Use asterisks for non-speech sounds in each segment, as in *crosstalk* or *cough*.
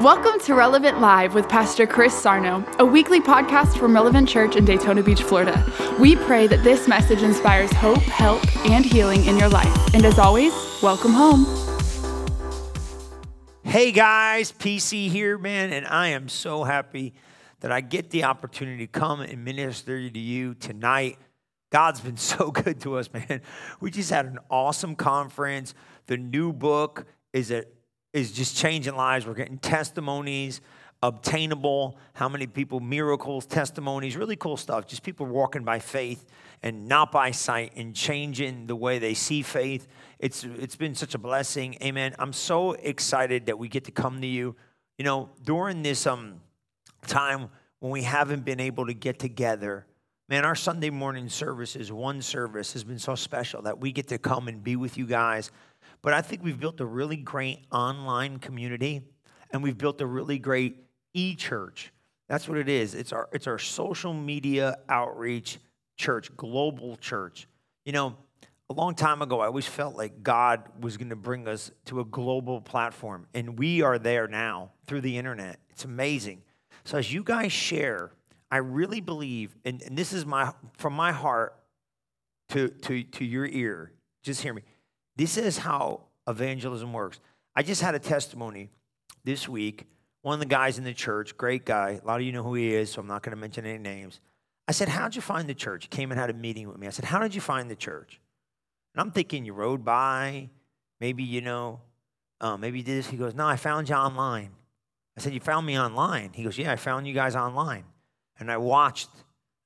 Welcome to Relevant Live with Pastor Chris Sarno, a weekly podcast from Relevant Church in Daytona Beach, Florida. We pray that this message inspires hope, help, and healing in your life. And as always, welcome home. Hey guys, PC here, man, and I am so happy that I get the opportunity to come and minister to you tonight. God's been *laughs* so good to us, man. We just had an awesome conference. The new book is a is just changing lives. We're getting testimonies, obtainable, how many people, miracles, testimonies, really cool stuff. Just people walking by faith and not by sight and changing the way they see faith. It's, it's been such a blessing. Amen. I'm so excited that we get to come to you. You know, during this um, time when we haven't been able to get together, man, our Sunday morning services, one service, has been so special that we get to come and be with you guys but I think we've built a really great online community and we've built a really great e church. That's what it is. It's our, it's our social media outreach church, global church. You know, a long time ago, I always felt like God was going to bring us to a global platform, and we are there now through the internet. It's amazing. So, as you guys share, I really believe, and, and this is my from my heart to, to, to your ear, just hear me. This is how evangelism works. I just had a testimony this week. One of the guys in the church, great guy. A lot of you know who he is, so I'm not going to mention any names. I said, How'd you find the church? He came and had a meeting with me. I said, How did you find the church? And I'm thinking you rode by, maybe, you know, uh, maybe you did this. He goes, No, I found you online. I said, You found me online? He goes, Yeah, I found you guys online. And I watched,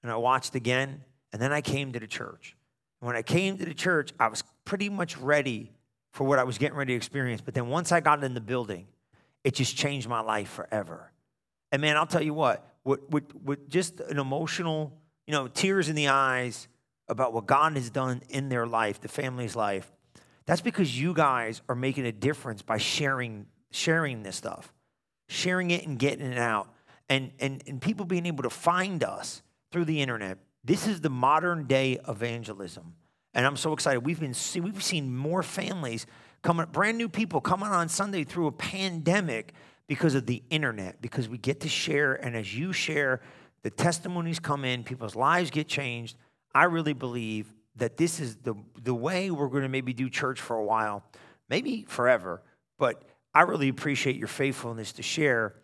and I watched again, and then I came to the church. When I came to the church, I was pretty much ready for what I was getting ready to experience. But then once I got in the building, it just changed my life forever. And man, I'll tell you what, with, with, with just an emotional, you know, tears in the eyes about what God has done in their life, the family's life, that's because you guys are making a difference by sharing, sharing this stuff, sharing it and getting it out. And, and, and people being able to find us through the internet, this is the modern day evangelism. And I'm so excited. We've been see, we've seen more families coming, brand new people coming on Sunday through a pandemic because of the internet, because we get to share. And as you share, the testimonies come in, people's lives get changed. I really believe that this is the, the way we're going to maybe do church for a while, maybe forever. But I really appreciate your faithfulness to share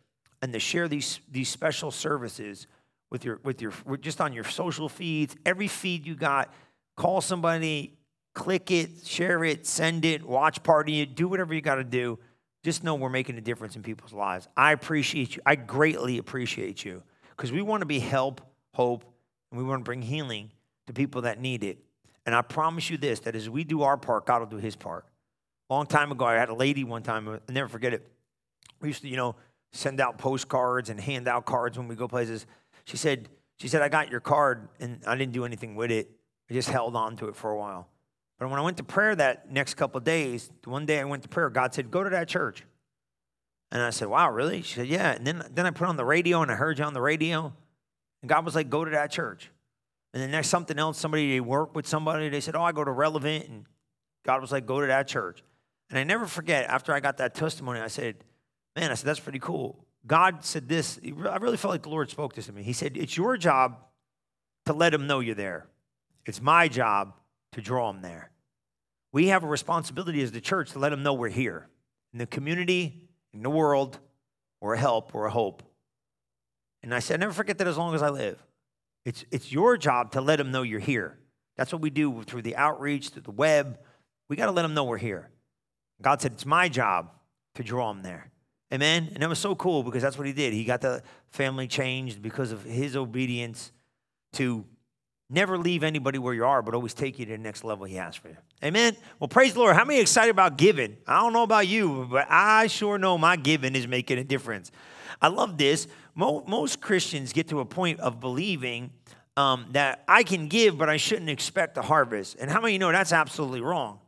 and to share these, these special services with your with your with just on your social feeds, every feed you got, call somebody, click it, share it, send it, watch party it, do whatever you got to do. Just know we're making a difference in people's lives. I appreciate you. I greatly appreciate you because we want to be help, hope, and we want to bring healing to people that need it. And I promise you this that as we do our part, God will do his part. Long time ago, I had a lady one time, I'll never forget it. We used to, you know, send out postcards and hand out cards when we go places. She said, she said, I got your card and I didn't do anything with it. I just held on to it for a while. But when I went to prayer that next couple of days, one day I went to prayer, God said, Go to that church. And I said, Wow, really? She said, Yeah. And then, then I put on the radio and I heard you on the radio. And God was like, Go to that church. And then next something else, somebody they work with somebody, they said, Oh, I go to Relevant. And God was like, Go to that church. And I never forget, after I got that testimony, I said, Man, I said, That's pretty cool. God said this. I really felt like the Lord spoke this to me. He said, It's your job to let them know you're there. It's my job to draw them there. We have a responsibility as the church to let them know we're here. In the community, in the world, we're a help, we're a hope. And I said, never forget that as long as I live. It's, it's your job to let them know you're here. That's what we do through the outreach, through the web. We got to let them know we're here. God said, it's my job to draw them there. Amen. And it was so cool because that's what he did. He got the family changed because of his obedience to never leave anybody where you are, but always take you to the next level he has for you. Amen. Well, praise the Lord. How many excited about giving? I don't know about you, but I sure know my giving is making a difference. I love this. Most Christians get to a point of believing um, that I can give, but I shouldn't expect a harvest. And how many you know that's absolutely wrong?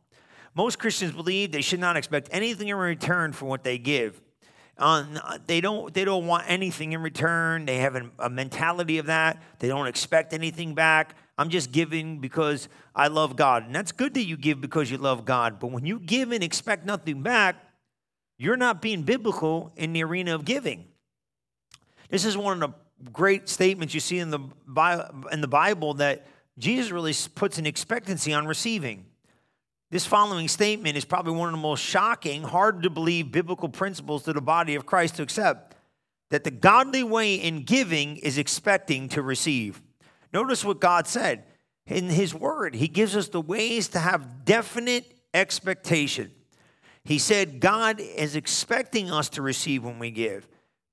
Most Christians believe they should not expect anything in return for what they give. They don't they don't want anything in return. They have a, a mentality of that. They don't expect anything back. I'm just giving because I love God. And that's good that you give because you love God. But when you give and expect nothing back, you're not being biblical in the arena of giving. This is one of the great statements you see in the in the Bible that Jesus really puts an expectancy on receiving. This following statement is probably one of the most shocking, hard to believe biblical principles to the body of Christ to accept that the godly way in giving is expecting to receive. Notice what God said in His Word. He gives us the ways to have definite expectation. He said, God is expecting us to receive when we give.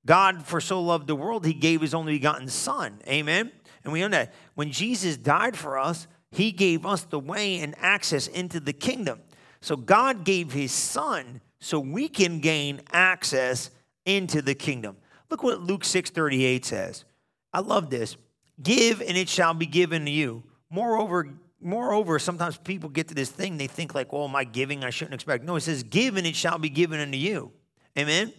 God, for so loved the world, He gave His only begotten Son. Amen. And we know that when Jesus died for us, He gave us the way and access into the kingdom. So God gave His Son so we can gain access into the kingdom. Look what Luke 6:38 says. I love this. Give and it shall be given to you. Moreover, moreover, sometimes people get to this thing, they think like, well, my giving? I shouldn't expect. No, it says, give and it shall be given unto you. Amen.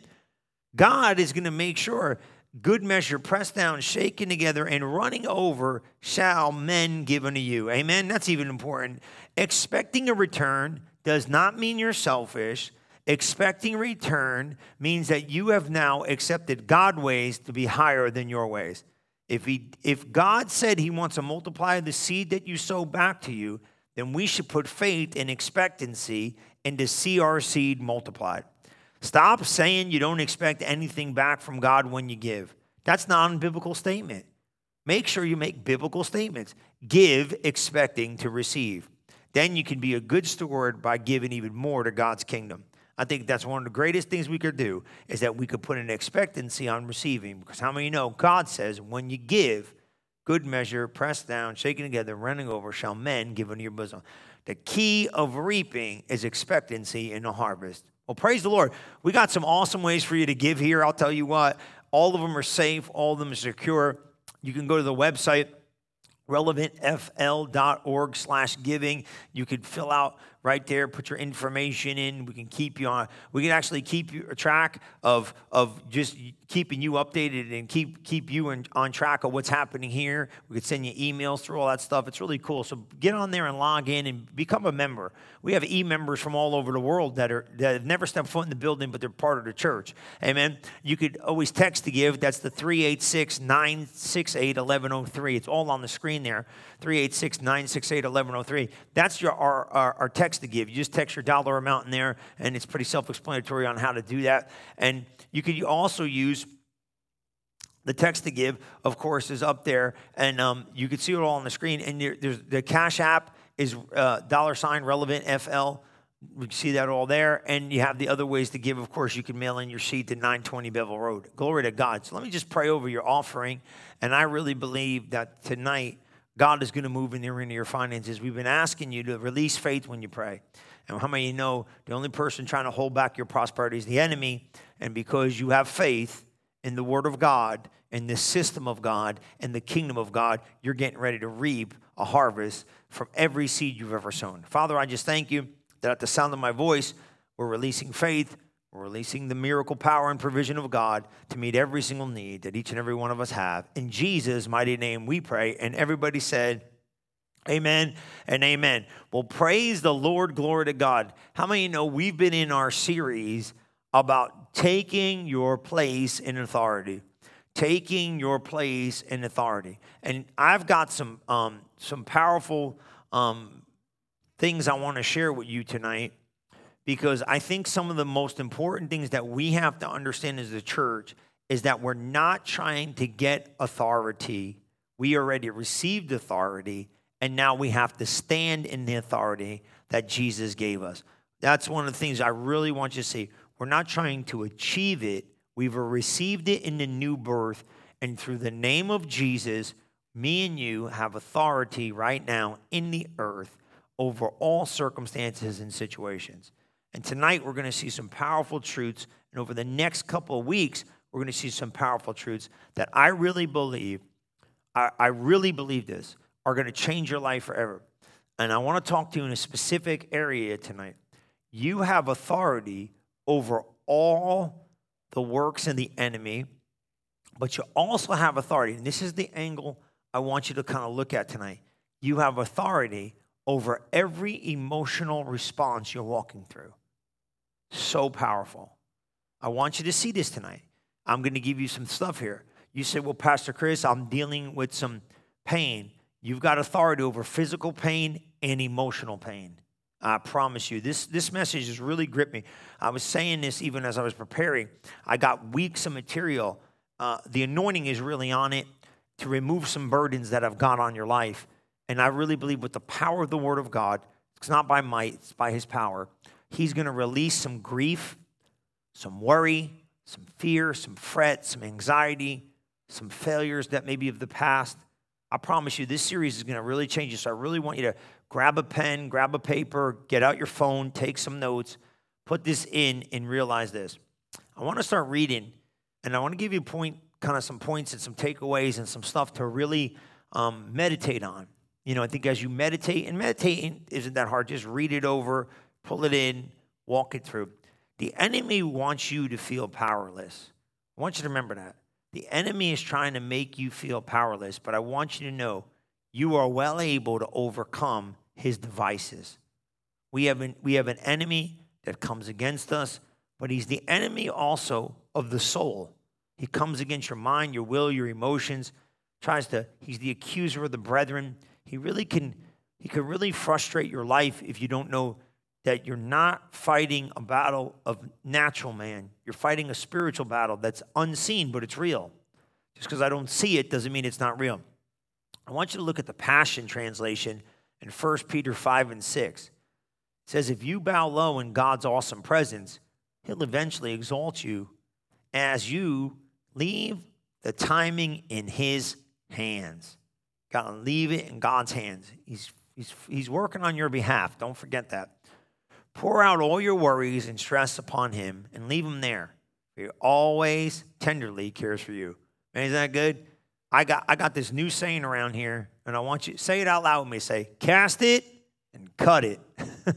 God is going to make sure good measure, pressed down, shaken together, and running over shall men give unto you. Amen. That's even important. Expecting a return does not mean you're selfish. Expecting return means that you have now accepted God ways to be higher than your ways. If, he, if God said he wants to multiply the seed that you sow back to you, then we should put faith and expectancy and to see our seed multiplied. Stop saying you don't expect anything back from God when you give. That's not a biblical statement. Make sure you make biblical statements. Give expecting to receive. Then you can be a good steward by giving even more to God's kingdom. I think that's one of the greatest things we could do is that we could put an expectancy on receiving. Because how many know God says, when you give, good measure, pressed down, shaken together, running over, shall men give unto your bosom. The key of reaping is expectancy in the harvest. Well, praise the Lord. We got some awesome ways for you to give here. I'll tell you what, all of them are safe, all of them are secure. You can go to the website relevantfl.org slash giving you could fill out right there. Put your information in. We can keep you on. We can actually keep you a track of of just keeping you updated and keep keep you in, on track of what's happening here. We could send you emails through all that stuff. It's really cool. So get on there and log in and become a member. We have e-members from all over the world that are that have never stepped foot in the building, but they're part of the church. Amen. You could always text to give. That's the 386 968 1103. It's all on the screen there. 386 968 1103. That's your our, our, our text text to give. You just text your dollar amount in there, and it's pretty self explanatory on how to do that. And you could also use the text to give, of course, is up there, and um, you can see it all on the screen. And there's the Cash App is uh, dollar sign relevant FL. We see that all there. And you have the other ways to give. Of course, you can mail in your seed to 920 Bevel Road. Glory to God. So let me just pray over your offering. And I really believe that tonight God is going to move in the arena of your finances. We've been asking you to release faith when you pray. And how many of you know the only person trying to hold back your prosperity is the enemy? And because you have faith in the Word of God, in the system of God, and the kingdom of God, you're getting ready to reap a harvest from every seed you've ever sown. Father, I just thank you that at the sound of my voice, we're releasing faith releasing the miracle power and provision of God to meet every single need that each and every one of us have. In Jesus' mighty name we pray. And everybody said, Amen and amen. Well, praise the Lord, glory to God. How many know we've been in our series about taking your place in authority? Taking your place in authority. And I've got some, um, some powerful um, things I want to share with you tonight because I think some of the most important things that we have to understand as a church is that we're not trying to get authority. We already received authority, and now we have to stand in the authority that Jesus gave us. That's one of the things I really want you to see. We're not trying to achieve it, we've received it in the new birth, and through the name of Jesus, me and you have authority right now in the earth over all circumstances and situations. And tonight we're going to see some powerful truths. And over the next couple of weeks, we're going to see some powerful truths that I really believe, I, I really believe this, are going to change your life forever. And I want to talk to you in a specific area tonight. You have authority over all the works and the enemy, but you also have authority. And this is the angle I want you to kind of look at tonight. You have authority over every emotional response you're walking through. So powerful. I want you to see this tonight. I'm going to give you some stuff here. You say, Well, Pastor Chris, I'm dealing with some pain. You've got authority over physical pain and emotional pain. I promise you. This, this message has really gripped me. I was saying this even as I was preparing. I got weeks of material. Uh, the anointing is really on it to remove some burdens that have got on your life. And I really believe with the power of the Word of God, it's not by might, it's by His power. He's going to release some grief, some worry, some fear, some fret, some anxiety, some failures that may be of the past. I promise you, this series is going to really change you. So I really want you to grab a pen, grab a paper, get out your phone, take some notes, put this in, and realize this. I want to start reading, and I want to give you point, kind of some points and some takeaways and some stuff to really um, meditate on. You know, I think as you meditate, and meditating isn't that hard, just read it over, pull it in, walk it through. The enemy wants you to feel powerless. I want you to remember that. The enemy is trying to make you feel powerless, but I want you to know you are well able to overcome his devices. We have an, we have an enemy that comes against us, but he's the enemy also of the soul. He comes against your mind, your will, your emotions, tries to, he's the accuser of the brethren. He really can, he can really frustrate your life if you don't know that you're not fighting a battle of natural man. You're fighting a spiritual battle that's unseen, but it's real. Just because I don't see it doesn't mean it's not real. I want you to look at the Passion Translation in 1 Peter 5 and 6. It says, If you bow low in God's awesome presence, he'll eventually exalt you as you leave the timing in his hands. Got to leave it in God's hands. He's, he's, he's working on your behalf. Don't forget that. Pour out all your worries and stress upon him and leave him there. He always tenderly cares for you. Man, isn't that good? I got, I got this new saying around here, and I want you say it out loud with me. Say, cast it and cut it. *laughs*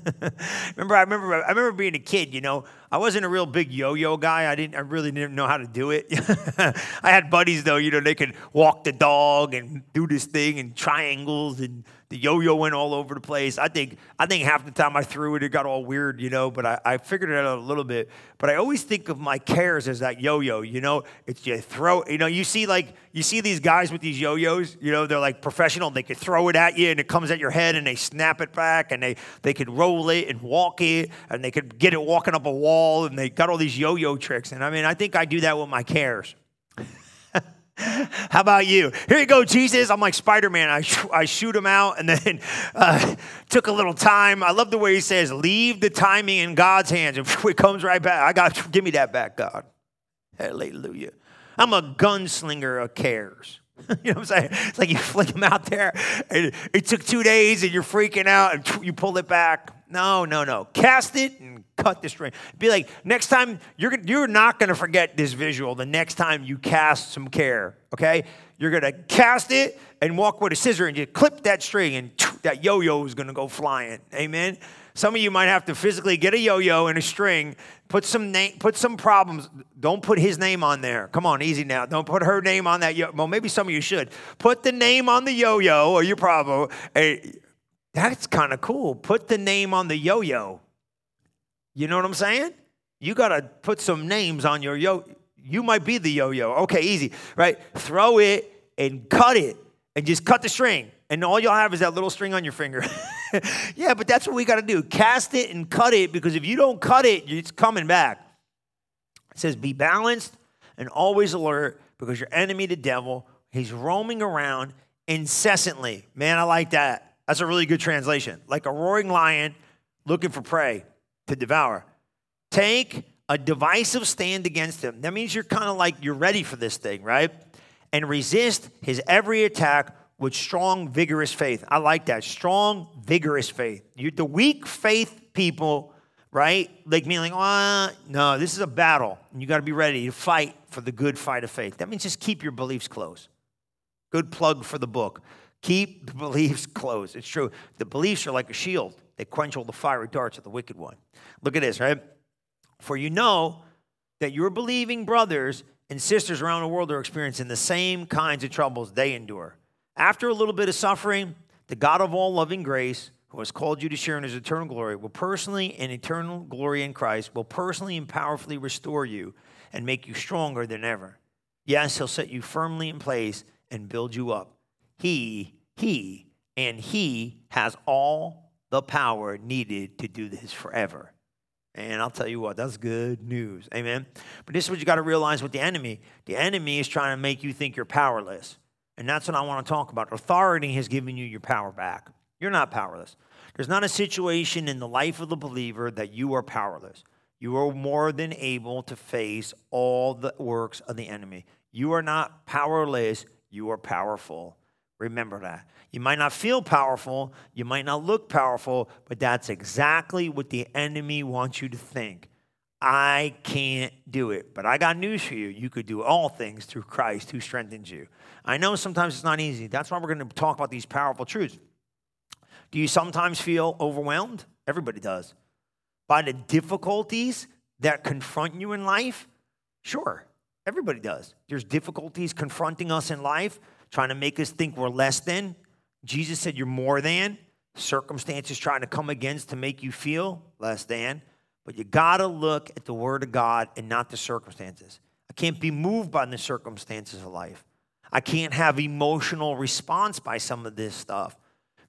remember, I remember, I remember being a kid. You know, I wasn't a real big yo-yo guy. I didn't, I really didn't know how to do it. *laughs* I had buddies though. You know, they could walk the dog and do this thing and triangles and the yo-yo went all over the place. I think I think half the time I threw it, it got all weird, you know. But I, I figured it out a little bit. But I always think of my cares as that yo-yo. You know, it's you throw. You know, you see like you see these guys with these yo-yos. You know, they're like professional. They could throw it at you and it comes at your head and they snap it back and they they could roll it and walk it and they could get it walking up a wall and they got all these yo-yo tricks. And I mean, I think I do that with my cares. *laughs* How about you? Here you go, Jesus. I'm like Spider Man. I, sh- I shoot him out and then *laughs* uh, took a little time. I love the way he says, leave the timing in God's hands. And *laughs* it comes right back. I got, give me that back, God. Hallelujah. I'm a gunslinger of cares. you know what I'm saying? It's like you flick them out there and it took two days and you're freaking out and you pull it back. No, no, no. Cast it and cut the string. Be like, next time, you're, you're not going to forget this visual the next time you cast some care, okay? You're going to cast it and walk with a scissor and you clip that string and that yo yo is going to go flying. Amen? Some of you might have to physically get a yo-yo and a string, put some name, put some problems. Don't put his name on there. Come on, easy now. Don't put her name on that. Yo- well, maybe some of you should. Put the name on the yo-yo or your problem. Hey, that's kind of cool. Put the name on the yo-yo. You know what I'm saying? You got to put some names on your yo. You might be the yo-yo. Okay, easy, right? Throw it and cut it and just cut the string. And all you'll have is that little string on your finger. *laughs* yeah, but that's what we got to do. Cast it and cut it because if you don't cut it, it's coming back. It says, be balanced and always alert because your enemy, the devil, he's roaming around incessantly. Man, I like that. That's a really good translation. Like a roaring lion looking for prey to devour. Take a divisive stand against him. That means you're kind of like you're ready for this thing, right? And resist his every attack with strong, vigorous faith. I like that. Strong, vigorous faith. You, the weak faith people, right? Like me, like, oh, no, this is a battle. And you got to be ready to fight for the good fight of faith. That means just keep your beliefs close. Good plug for the book. Keep the *laughs* beliefs close. It's true. The beliefs are like a shield, they quench all the fiery darts of the wicked one. Look at this, right? For you know that your believing brothers and sisters around the world are experiencing the same kinds of troubles they endure. After a little bit of suffering, the God of all loving grace, who has called you to share in his eternal glory, will personally and eternal glory in Christ, will personally and powerfully restore you and make you stronger than ever. Yes, he'll set you firmly in place and build you up. He, he, and he has all the power needed to do this forever. And I'll tell you what, that's good news. Amen. But this is what you got to realize with the enemy. The enemy is trying to make you think you're powerless. And that's what I want to talk about. Authority has given you your power back. You're not powerless. There's not a situation in the life of the believer that you are powerless. You are more than able to face all the works of the enemy. You are not powerless, you are powerful. Remember that. You might not feel powerful, you might not look powerful, but that's exactly what the enemy wants you to think. I can't do it, but I got news for you. You could do all things through Christ who strengthens you. I know sometimes it's not easy. That's why we're going to talk about these powerful truths. Do you sometimes feel overwhelmed? Everybody does. By the difficulties that confront you in life? Sure, everybody does. There's difficulties confronting us in life, trying to make us think we're less than. Jesus said you're more than. Circumstances trying to come against to make you feel less than. But you got to look at the Word of God and not the circumstances. I can't be moved by the circumstances of life. I can't have emotional response by some of this stuff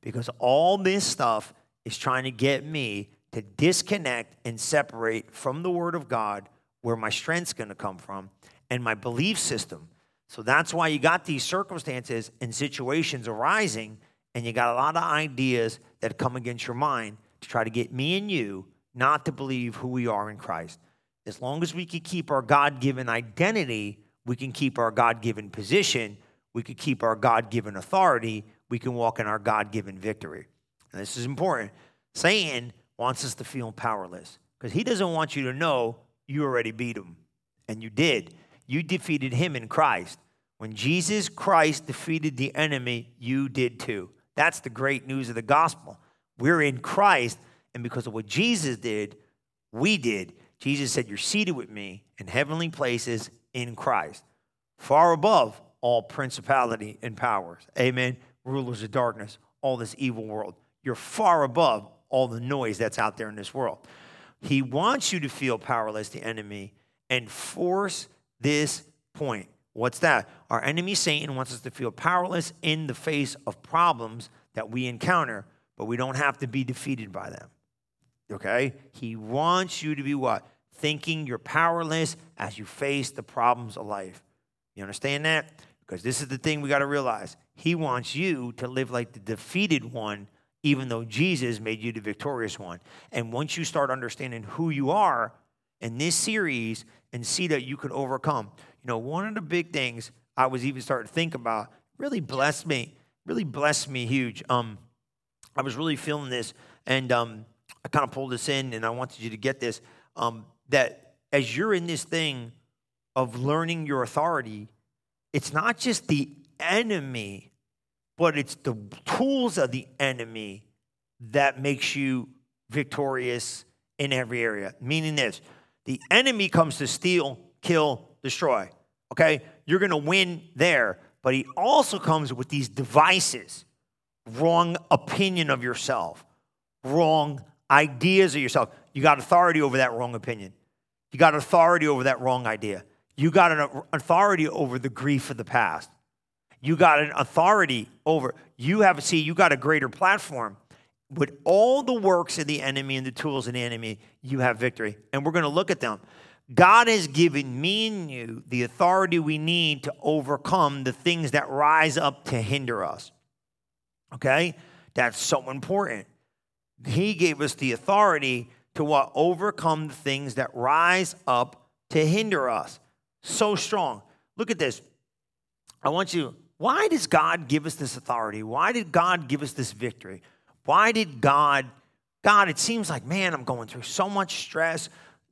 because all this stuff is trying to get me to disconnect and separate from the Word of God where my strength's going to come from and my belief system. So that's why you got these circumstances and situations arising, and you got a lot of ideas that come against your mind to try to get me and you not to believe who we are in Christ. As long as we can keep our God given identity, we can keep our God given position, we can keep our God given authority, we can walk in our God given victory. And this is important. Satan wants us to feel powerless because he doesn't want you to know you already beat him, and you did. You defeated him in Christ. When Jesus Christ defeated the enemy, you did too. That's the great news of the gospel. We're in Christ, and because of what Jesus did, we did. Jesus said, You're seated with me in heavenly places in Christ, far above all principality and powers. Amen. Rulers of darkness, all this evil world. You're far above all the noise that's out there in this world. He wants you to feel powerless, the enemy, and force this point. What's that? Our enemy Satan wants us to feel powerless in the face of problems that we encounter, but we don't have to be defeated by them. Okay? He wants you to be what? Thinking you're powerless as you face the problems of life. You understand that? Because this is the thing we got to realize. He wants you to live like the defeated one, even though Jesus made you the victorious one. And once you start understanding who you are in this series and see that you can overcome. You know, one of the big things I was even starting to think about really blessed me, really blessed me huge. Um, I was really feeling this, and um, I kind of pulled this in, and I wanted you to get this um, that as you're in this thing of learning your authority, it's not just the enemy, but it's the tools of the enemy that makes you victorious in every area. Meaning this the enemy comes to steal, kill, destroy. Okay? You're going to win there. But he also comes with these devices wrong opinion of yourself, wrong ideas of yourself. You got authority over that wrong opinion. You got authority over that wrong idea. You got an authority over the grief of the past. You got an authority over, you have, see, you got a greater platform with all the works of the enemy and the tools of the enemy, you have victory. And we're going to look at them. God has given me and you the authority we need to overcome the things that rise up to hinder us. Okay? That's so important. He gave us the authority to what? Overcome the things that rise up to hinder us. So strong. Look at this. I want you, why does God give us this authority? Why did God give us this victory? Why did God, God, it seems like, man, I'm going through so much stress.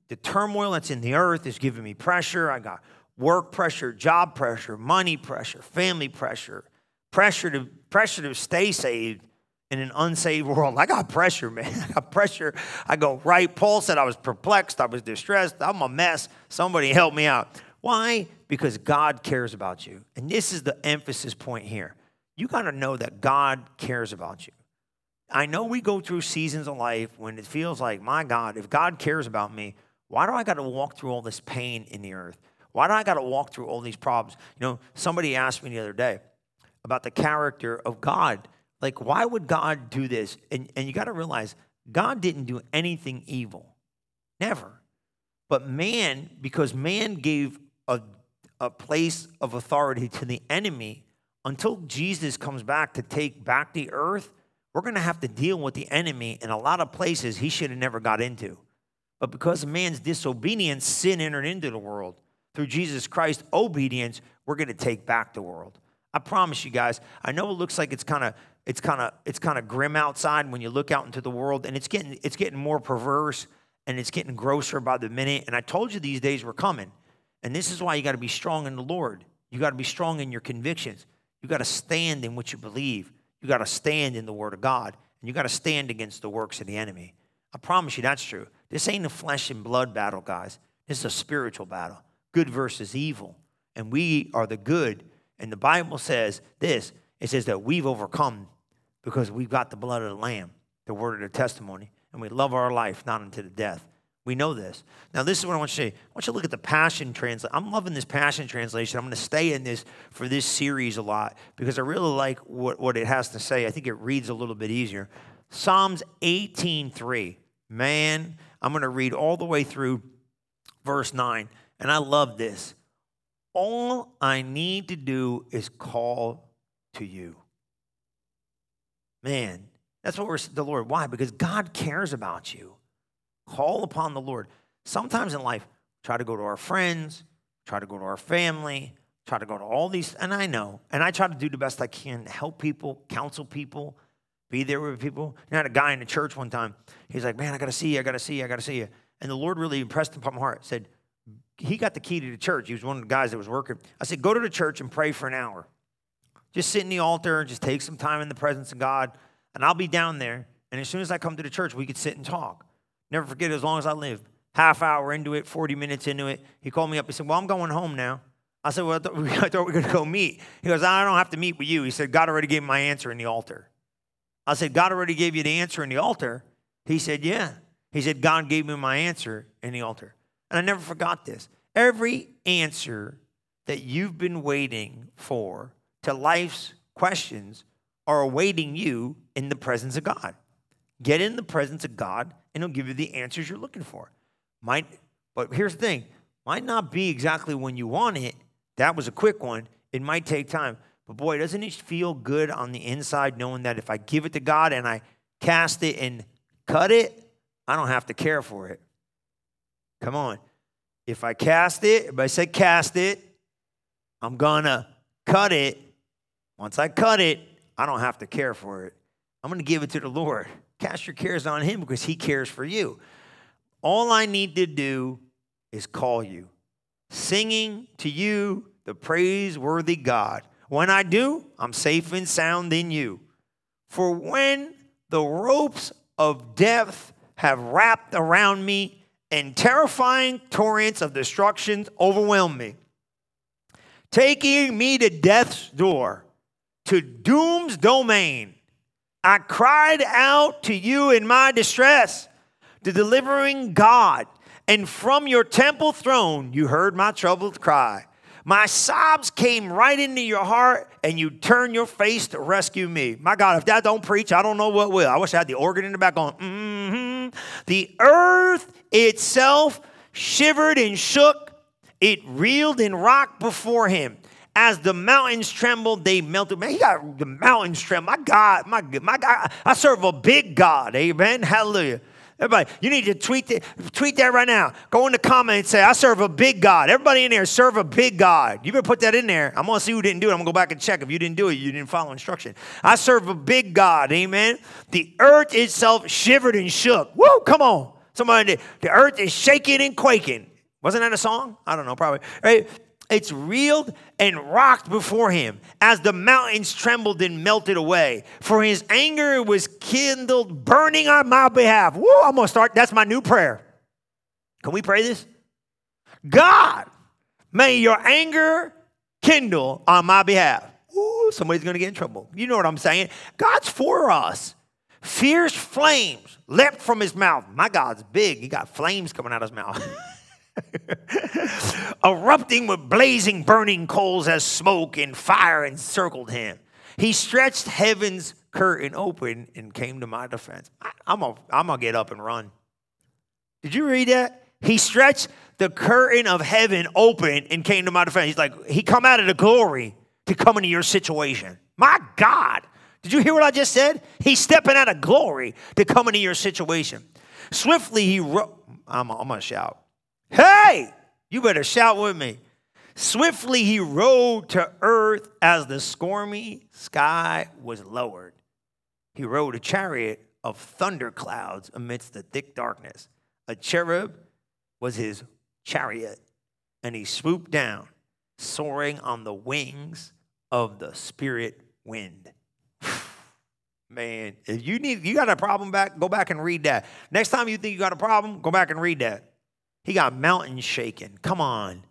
The turmoil that's in the earth is giving me pressure. I got work pressure, job pressure, money pressure, family pressure, pressure to pressure to stay saved in an unsaved *laughs* world. I got pressure, man. I got pressure. I go, right. Paul said I was perplexed, I was distressed, I'm a mess. Somebody help me out. Why? Because God cares about you. And this is the emphasis point here. You got to know that God cares about you. I know we go through seasons of life when it feels like, my God, if God cares about me, why do I got to walk through all this pain in the earth? Why do I got to walk through all these problems? You know, somebody asked me the other day about the character of God. Like, why would God do this? And, and you got to realize God didn't do anything evil. Never. But man, because man gave a, a place of authority to the enemy, until Jesus comes back to take back the earth, we're going to have to deal with the enemy in a lot of places he should have never got into. But because of man's disobedience, sin entered into the world. Through Jesus Christ's obedience, we're going to take back the world. I promise you guys. I know it looks like it's kind of it's kind of it's kind of grim outside when you look out into the world, and it's getting it's getting more perverse and it's getting grosser by the minute. And I told you these days were coming, and this is why you got to be strong in the Lord. You got to be strong in your convictions. You got to stand in what you believe. You got to stand in the Word of God, and you got to stand against the works of the enemy. I promise you that's true. This ain't a flesh and blood battle, guys. This is a spiritual battle good versus evil. And we are the good. And the Bible says this it says that we've overcome because we've got the blood of the Lamb, the word of the testimony, and we love our life not unto the death. We know this. Now, this is what I want you to say. I want you to look at the Passion Translation. I'm loving this Passion Translation. I'm going to stay in this for this series a lot because I really like what, what it has to say. I think it reads a little bit easier. Psalms 18.3. Man, I'm going to read all the way through verse 9. And I love this. All I need to do is call to you. Man, that's what we're the Lord. Why? Because God cares about you. Call upon the Lord. Sometimes in life, try to go to our friends, try to go to our family, try to go to all these, and I know, and I try to do the best I can to help people, counsel people, be there with people. I had a guy in the church one time. He's like, Man, I gotta see you, I gotta see you, I gotta see you. And the Lord really impressed upon my heart, said, he got the key to the church. He was one of the guys that was working. I said, go to the church and pray for an hour. Just sit in the altar and just take some time in the presence of God, and I'll be down there. And as soon as I come to the church, we could sit and talk. Never forget, as long as I live. Half hour into it, 40 minutes into it, he called me up. He said, Well, I'm going home now. I said, Well, I thought we *laughs* were going to go meet. He goes, I don't have to meet with you. He said, God already gave me my answer in the altar. I said, God already gave you the answer in the altar. He said, Yeah. He said, God gave me my answer in the altar. And I never forgot this. Every answer that you've been waiting for to life's questions are awaiting you in the presence of God. Get in the presence of God, and He'll give you the answers you're looking for. Might, but here's the thing: might not be exactly when you want it. That was a quick one. It might take time, but boy, doesn't it feel good on the inside knowing that if I give it to God and I cast it and cut it, I don't have to care for it. Come on. If I cast it, if I say cast it, I'm gonna cut it. Once I cut it, I don't have to care for it. I'm gonna give it to the Lord. Cast your cares on Him because He cares for you. All I need to do is call you, singing to you the praiseworthy God. When I do, I'm safe and sound in you. For when the ropes of death have wrapped around me and terrifying torrents of destruction overwhelm me, taking me to death's door, to doom's domain. I cried out to you in my distress, the delivering God, and from your temple throne you heard my troubled cry. My sobs came right into your heart, and you turned your face to rescue me. My God, if that don't preach, I don't know what will. I wish I had the organ in the back going, mm-hmm. The earth itself shivered and shook. It reeled and rocked before him. As the mountains trembled, they melted. Man, he got the mountains tremble. My God, my, my God, I serve a big God. Amen. Hallelujah. Everybody, you need to tweet that, tweet that right now. Go in the comment and say, I serve a big God. Everybody in there, serve a big God. You better put that in there. I'm going to see who didn't do it. I'm going to go back and check. If you didn't do it, you didn't follow instruction. I serve a big God. Amen. The earth itself shivered and shook. Woo, come on. Somebody, the earth is shaking and quaking. Wasn't that a song? I don't know, probably. Right? It's reeled and rocked before him as the mountains trembled and melted away. For his anger was kindled, burning on my behalf. Woo, I'm to start. That's my new prayer. Can we pray this? God, may your anger kindle on my behalf. Ooh, somebody's to get in trouble. You know what I'm saying? God's for us. Fierce flames leapt from his mouth. My God's big. He got flames coming out of his mouth. *laughs* *laughs* Erupting with blazing, burning coals as smoke and fire encircled him. He stretched heaven's curtain open and came to my defense. I, am going I'm to get up and run. Did you read that? He stretched the curtain of heaven open and came to my defense. He's like, he come out of the glory to come into your situation. My God. Did you hear what I just said? He's stepping out of glory to come into your situation. Swiftly he wrote, I'm, I'm going to shout. Hey, you better shout with me. Swiftly he rode to earth as the stormy sky was lowered. He rode a chariot of thunder clouds amidst the thick darkness. A cherub was his chariot, and he swooped down, soaring on the wings of the spirit wind. *sighs* Man, if you need you got a problem back, go back and read that. Next time you think you got a problem, go back and read that. He got mountains shaking. Come on.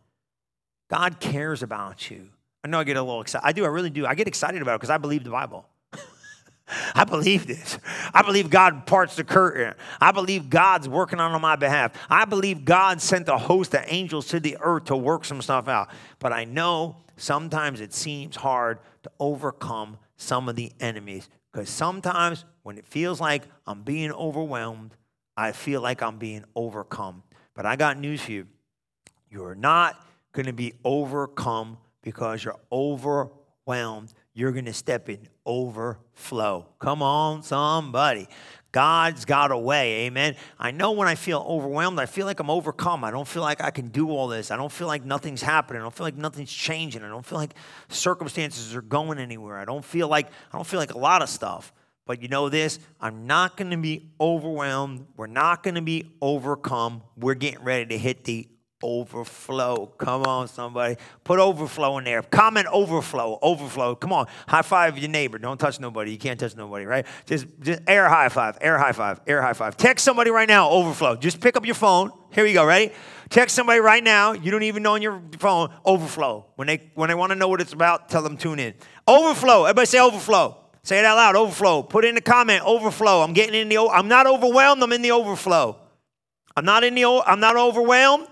God cares about you. I know I get a little excited. I do, I really do. I get excited about it because I believe the Bible. *laughs* I believe this. I believe God parts the curtain. I believe God's working on my behalf. I believe God sent a host of angels to the earth to work some stuff out. But I know sometimes it seems hard to overcome some of the enemies because sometimes when it feels like I'm being overwhelmed, I feel like I'm being overcome. But I got news for you. You're not going to be overcome because you're overwhelmed you're going to step in overflow. Come on, somebody. God's got a way. Amen. I know when I feel overwhelmed, I feel like I'm overcome. I don't feel like I can do all this. I don't feel like nothing's happening. I don't feel like nothing's changing. I don't feel like circumstances are going anywhere. I don't feel like I don't feel like a lot of stuff. But you know this, I'm not going to be overwhelmed. We're not going to be overcome. We're getting ready to hit the overflow. Come on, somebody. Put overflow in there. Comment overflow. Overflow. Come on. High five your neighbor. Don't touch nobody. You can't touch nobody, right? Just, just air high five. Air high five. Air high five. Text somebody right now. Overflow. Just pick up your phone. Here we go. Ready? Text somebody right now. You don't even know on your phone. Overflow. When they when they want to know what it's about, tell them tune in. Overflow. Everybody say overflow. Say it out loud. Overflow. Put in the comment. Overflow. I'm getting in the. I'm not overwhelmed. I'm in the overflow. I'm not in the. I'm not overwhelmed.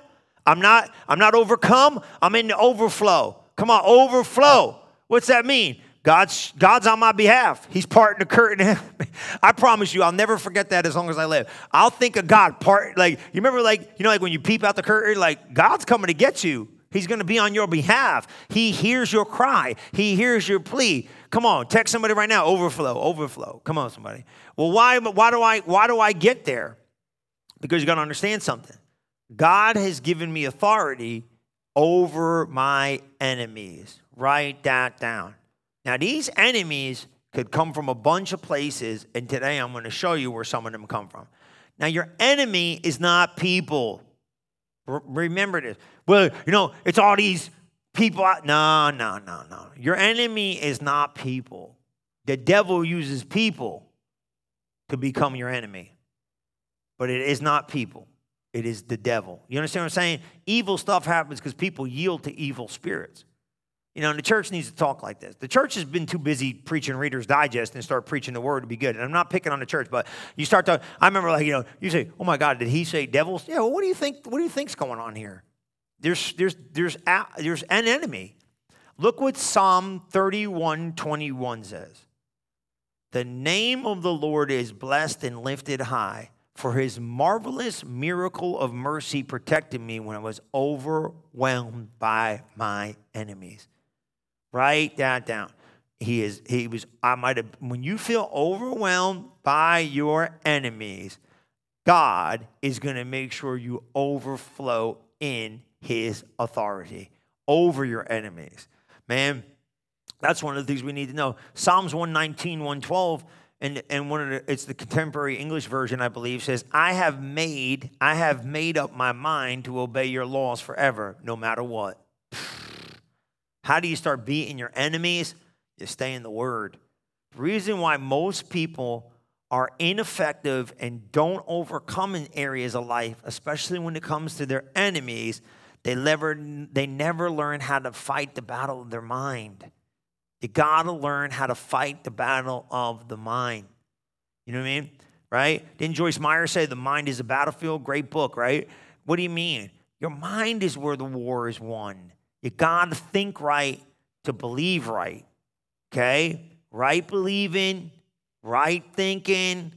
I'm not, I'm not overcome, I'm in the overflow. Come on, overflow. What's that mean? God's, God's on my behalf. He's parting the curtain. *laughs* I promise you, I'll never forget that as long as I live. I'll think of God part like you remember like you know like when you peep out the curtain, like God's coming to get you. He's going to be on your behalf. He hears your cry. He hears your plea. Come on, text somebody right now. Overflow, overflow. Come on, somebody. Well, why? Why do I? Why do I get there? Because you got to understand something. God has given me authority over my enemies. Write that down. Now, these enemies could come from a bunch of places, and today I'm going to show you where some of them come from. Now, your enemy is not people. Remember this. Well, you know, it's all these people. No, no, no, no. Your enemy is not people. The devil uses people to become your enemy, but it is not people it is the devil. You understand what I'm saying? Evil stuff happens because people yield to evil spirits. You know, and the church needs to talk like this. The church has been too busy preaching Reader's Digest and start preaching the word to be good. And I'm not picking on the church, but you start to. I remember, like you know, you say, "Oh my God, did he say devils?" Yeah. Well, what do you think? What do you think's going on here? There's there's there's there's an enemy. Look what Psalm 31, 21 says. The name of the Lord is blessed and lifted high for his marvelous miracle of mercy protected me when I was overwhelmed by my enemies. Write that down. He is, he was, I might have, when you feel overwhelmed by your enemies, God is going to make sure you overflow in his authority over your enemies. Man, that's one of the things we need to know. Psalms 119, 112 and, and one of the, it's the contemporary English version, I believe, says, I have made, I have made up my mind to obey your laws forever, no matter what. *laughs* How do you start beating your enemies? You stay in the word. The reason why most people are ineffective and don't overcome in areas of life, especially when it comes to their enemies, they never, they never learn how to fight the battle of their mind. You got to learn how to fight the battle of the mind. You know what I mean? Right? Didn't Joyce Meyer say the mind is a battlefield? Great book, right? What do you mean? Your mind is where the war is won. You got to think right to believe right. Okay? Right believing, right thinking,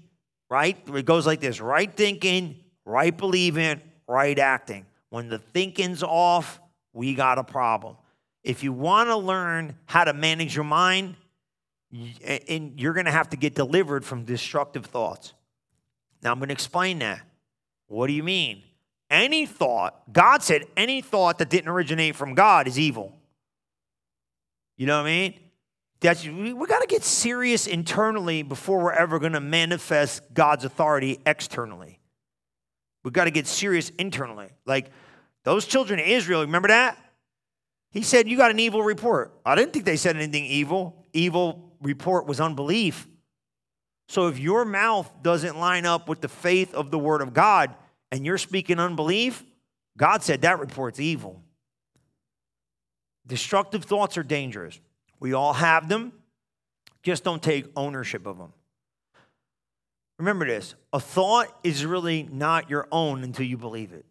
right? It goes like this right thinking, right believing, right acting. When the thinking's off, we got a problem. If you want to learn how to manage your mind, and you're going to have to get delivered from destructive thoughts. Now, I'm going to explain that. What do you mean? Any thought, God said any thought that didn't originate from God is evil. You know what I mean? That's, we, we got to get serious internally before we're ever going to manifest God's authority externally. We've got to get serious internally. Like those children of Israel, remember that? He said, You got an evil report. I didn't think they said anything evil. Evil report was unbelief. So if your mouth doesn't line up with the faith of the word of God and you're speaking unbelief, God said that report's evil. Destructive thoughts are dangerous. We all have them, just don't take ownership of them. Remember this a thought is really not your own until you believe it.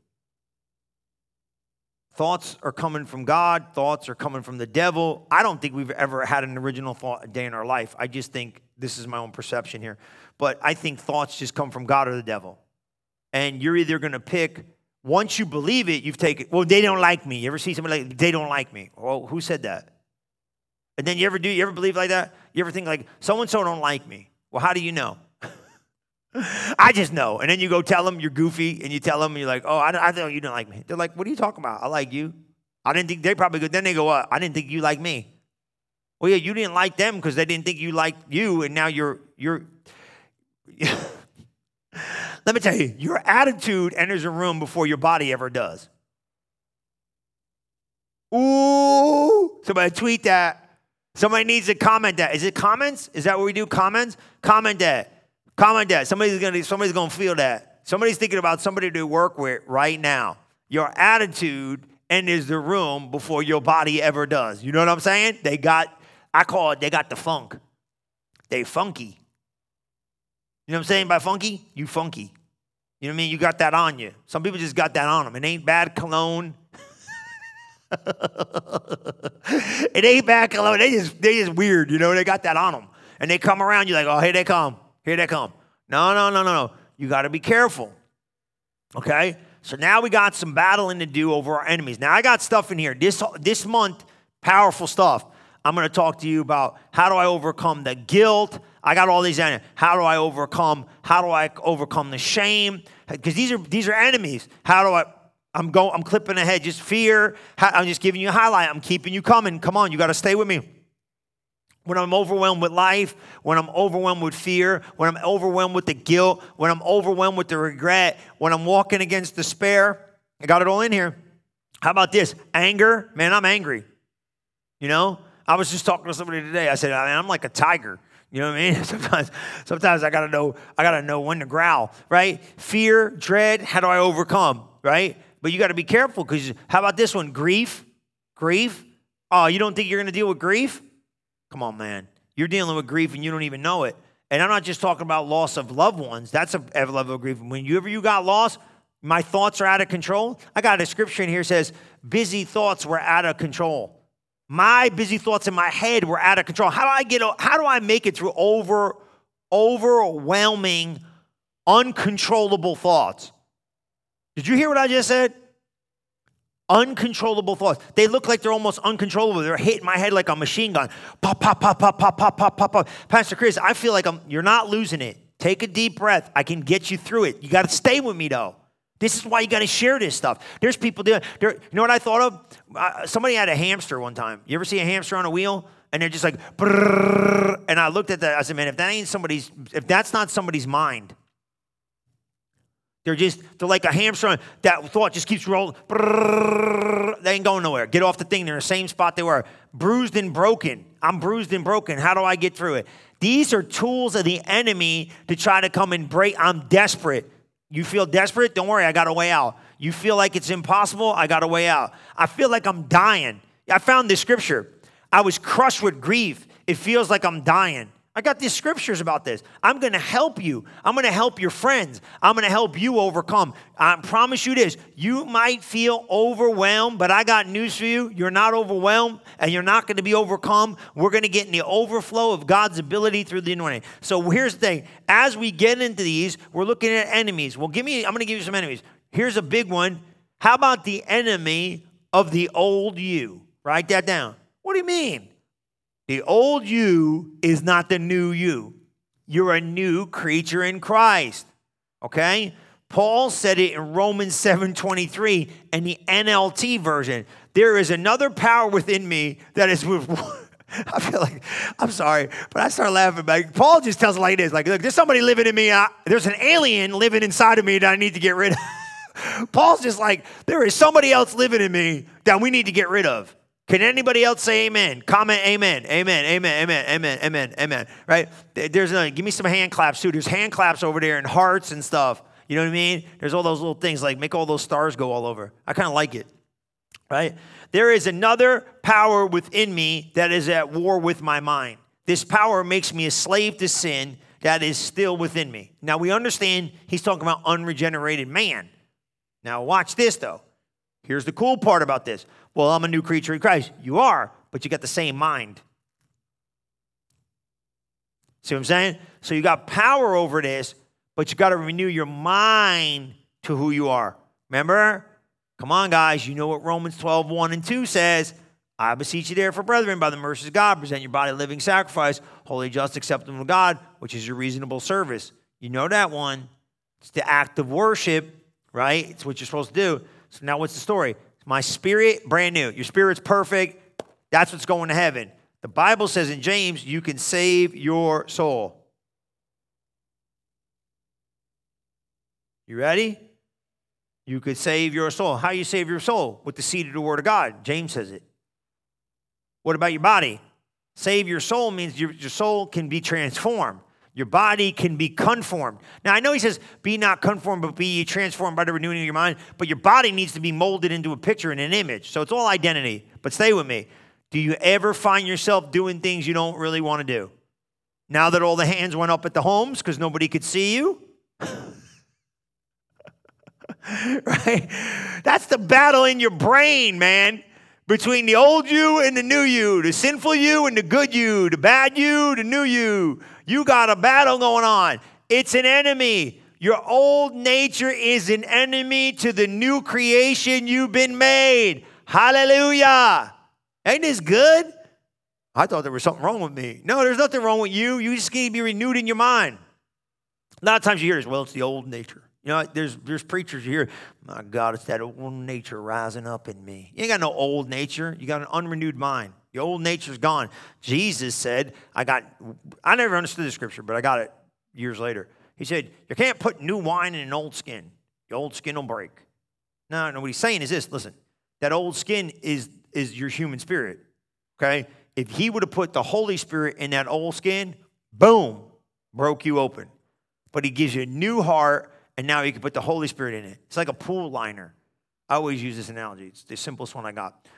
Thoughts are coming from God, thoughts are coming from the devil. I don't think we've ever had an original thought a day in our life. I just think this is my own perception here. But I think thoughts just come from God or the devil. And you're either going to pick, once you believe it, you've taken, well, they don't like me. You ever see somebody like, they don't like me? Well, who said that? And then you ever do, you ever believe like that? You ever think like, so and so don't like me? Well, how do you know? *laughs* I just know. And then you go tell them you're goofy and you tell them, you're like, oh, I, I thought you didn't like me. They're like, what are you talking about? I like you. I didn't think they probably go, then they go, what? I didn't think you like me. Well, yeah, you didn't like them because they didn't think you liked you, and now you're, you're, *laughs* let me tell you, your attitude enters a room before your body ever does. Ooh, somebody tweet that. Somebody needs to comment that. Is it comments? Is that what we do? Comments? Comment that. Comment that. Somebody's gonna somebody's gonna feel that. Somebody's thinking about somebody to work with right now. Your attitude enters the room before your body ever does. You know what I'm saying? They got, I call it, they got the funk. They funky. You know what I'm saying by funky? You funky. You know what I mean? You got that on you. Some people just got that on them. It ain't bad cologne. *laughs* it ain't bad cologne. They just they just weird, you know. They got that on them, and they come around. You're like, oh, here they come. Here they come. No, no, no, no, no. You got to be careful. Okay? So now we got some battling to do over our enemies. Now I got stuff in here. This this month, powerful stuff. I'm going to talk to you about how do I overcome the guilt. I got all these enemies. How do I overcome? How do I overcome the shame? Because these are these are enemies. How do I? I'm going. I'm clipping ahead. Just fear. I'm just giving you a highlight. I'm keeping you coming. Come on, you got to stay with me when I'm overwhelmed with life, when I'm overwhelmed with fear, when I'm overwhelmed with the guilt, when I'm overwhelmed with the regret, when I'm walking against despair. I got it all in here. How about this? Anger. Man, I'm angry. You know, I was just talking to somebody today. I said, I'm like a tiger. You know what I mean? *laughs* Sometimes, sometimes I gotta know, I gotta know when to growl, right? Fear, dread, how do I overcome, right? But you gotta be careful because how about this one? Grief, grief. Oh, you don't think you're gonna deal with grief? Come on, man. You're dealing with grief and you don't even know it. And I'm not just talking about loss of loved ones. That's a level of grief. Whenever you got lost, my thoughts are out of control. I got a scripture in here says, busy thoughts were out of control. My busy thoughts in my head were out of control. How do I get how do I make it through over overwhelming, uncontrollable thoughts? Did you hear what I just said? Uncontrollable thoughts. They look like they're almost uncontrollable. They're hitting my head like a machine gun. Pop, pop, pop, pop, pop, pop, pop, pop, pop. Pastor Chris, I feel like I'm, you're not losing it. Take a deep breath. I can get you through it. You got to stay with me though. This is why you got to share this stuff. There's people doing. There, you know what I thought of? Uh, somebody had a hamster one time. You ever see a hamster on a wheel? And they're just like, and I looked at that. I said, man, if that ain't somebody's, if that's not somebody's mind, they're just, they're like a hamster. That thought just keeps rolling. They ain't going nowhere. Get off the thing. They're in the same spot they were. Bruised and broken. I'm bruised and broken. How do I get through it? These are tools of the enemy to try to come and break. I'm desperate. You feel desperate? Don't worry, I got a way out. You feel like it's impossible? I got a way out. I feel like I'm dying. I found this scripture. I was crushed with grief. It feels like I'm dying. I got these scriptures about this. I'm going to help you. I'm going to help your friends. I'm going to help you overcome. I promise you this. You might feel overwhelmed, but I got news for you. You're not overwhelmed and you're not going to be overcome. We're going to get in the overflow of God's ability through the anointing. So here's the thing. As we get into these, we're looking at enemies. Well, give me I'm going to give you some enemies. Here's a big one. How about the enemy of the old you? Write that down. What do you mean? The old you is not the new you. You're a new creature in Christ. Okay? Paul said it in Romans 7:23 and the NLT version. There is another power within me that is with *laughs* I feel like I'm sorry, but I start laughing. Like Paul just tells it like this: like, look, there's somebody living in me. I, there's an alien living inside of me that I need to get rid of. *laughs* Paul's just like, there is somebody else living in me that we need to get rid of. Can anybody else say amen? Comment amen. Amen. Amen. Amen. Amen. Amen. Amen. Right? There's a give me some hand claps too. There's hand claps over there and hearts and stuff. You know what I mean? There's all those little things like make all those stars go all over. I kind of like it. Right? There is another power within me that is at war with my mind. This power makes me a slave to sin that is still within me. Now we understand he's talking about unregenerated man. Now watch this though. Here's the cool part about this. Well, I'm a new creature in Christ. You are, but you got the same mind. See what I'm saying? So you got power over this, but you got to renew your mind to who you are. Remember? Come on, guys. You know what Romans 12, 1 and 2 says. I beseech you, therefore, brethren, by the mercies of God, present your body a living sacrifice, holy, just, acceptable to God, which is your reasonable service. You know that one. It's the act of worship, right? It's what you're supposed to do. So now what's the story? My spirit, brand new. Your spirit's perfect. That's what's going to heaven. The Bible says in James, you can save your soul. You ready? You could save your soul. How you save your soul? With the seed of the word of God. James says it. What about your body? Save your soul means your, your soul can be transformed. Your body can be conformed. Now, I know he says, be not conformed, but be transformed by the renewing of your mind. But your body needs to be molded into a picture and an image. So it's all identity. But stay with me. Do you ever find yourself doing things you don't really want to do? Now that all the hands went up at the homes because nobody could see you? *laughs* right? That's the battle in your brain, man between the old you and the new you, the sinful you and the good you, the bad you, the new you. You got a battle going on. It's an enemy. Your old nature is an enemy to the new creation you've been made. Hallelujah. Ain't this good? I thought there was something wrong with me. No, there's nothing wrong with you. You just need to be renewed in your mind. A lot of times you hear this, well, it's the old nature. You know, there's there's preachers here. My God, it's that old nature rising up in me. You ain't got no old nature. You got an unrenewed mind. The old nature's gone. Jesus said, I got, I never understood the scripture, but I got it years later. He said, You can't put new wine in an old skin. The old skin will break. No, no, what he's saying is this listen, that old skin is, is your human spirit. Okay? If he would have put the Holy Spirit in that old skin, boom, broke you open. But he gives you a new heart and now you can put the Holy Spirit in it. It's like a pool liner. I always use this analogy. It's the simplest one I got.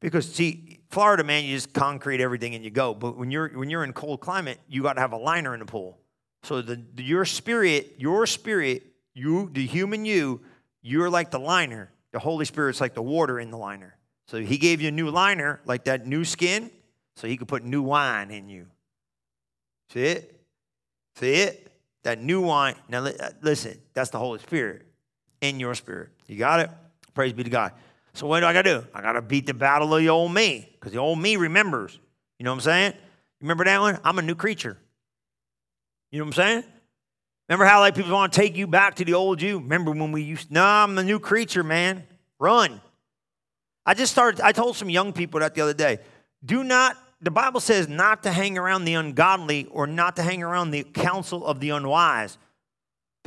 Because see, Florida, man, you just concrete everything and you go. But when you're when you're in cold climate, you got to have a liner in the pool. So the, the, your spirit, your spirit, you, the human you, you're like the liner. The Holy Spirit's like the water in the liner. So he gave you a new liner, like that new skin, so he could put new wine in you. See it? See it? that new wine. Now, uh, listen, that's the Holy Spirit in your spirit. You got it? Praise be to God. So, what do I got to do? I got to beat the battle of the old me because the old me remembers. You know what I'm saying? Remember that one? I'm a new creature. You know what I'm saying? Remember how like people want to take you back to the old you? Remember when we used? No, I'm a new creature, man. Run. I just started. I told some young people that the other day. Do not the Bible says not to hang around the ungodly or not to hang around the counsel of the unwise.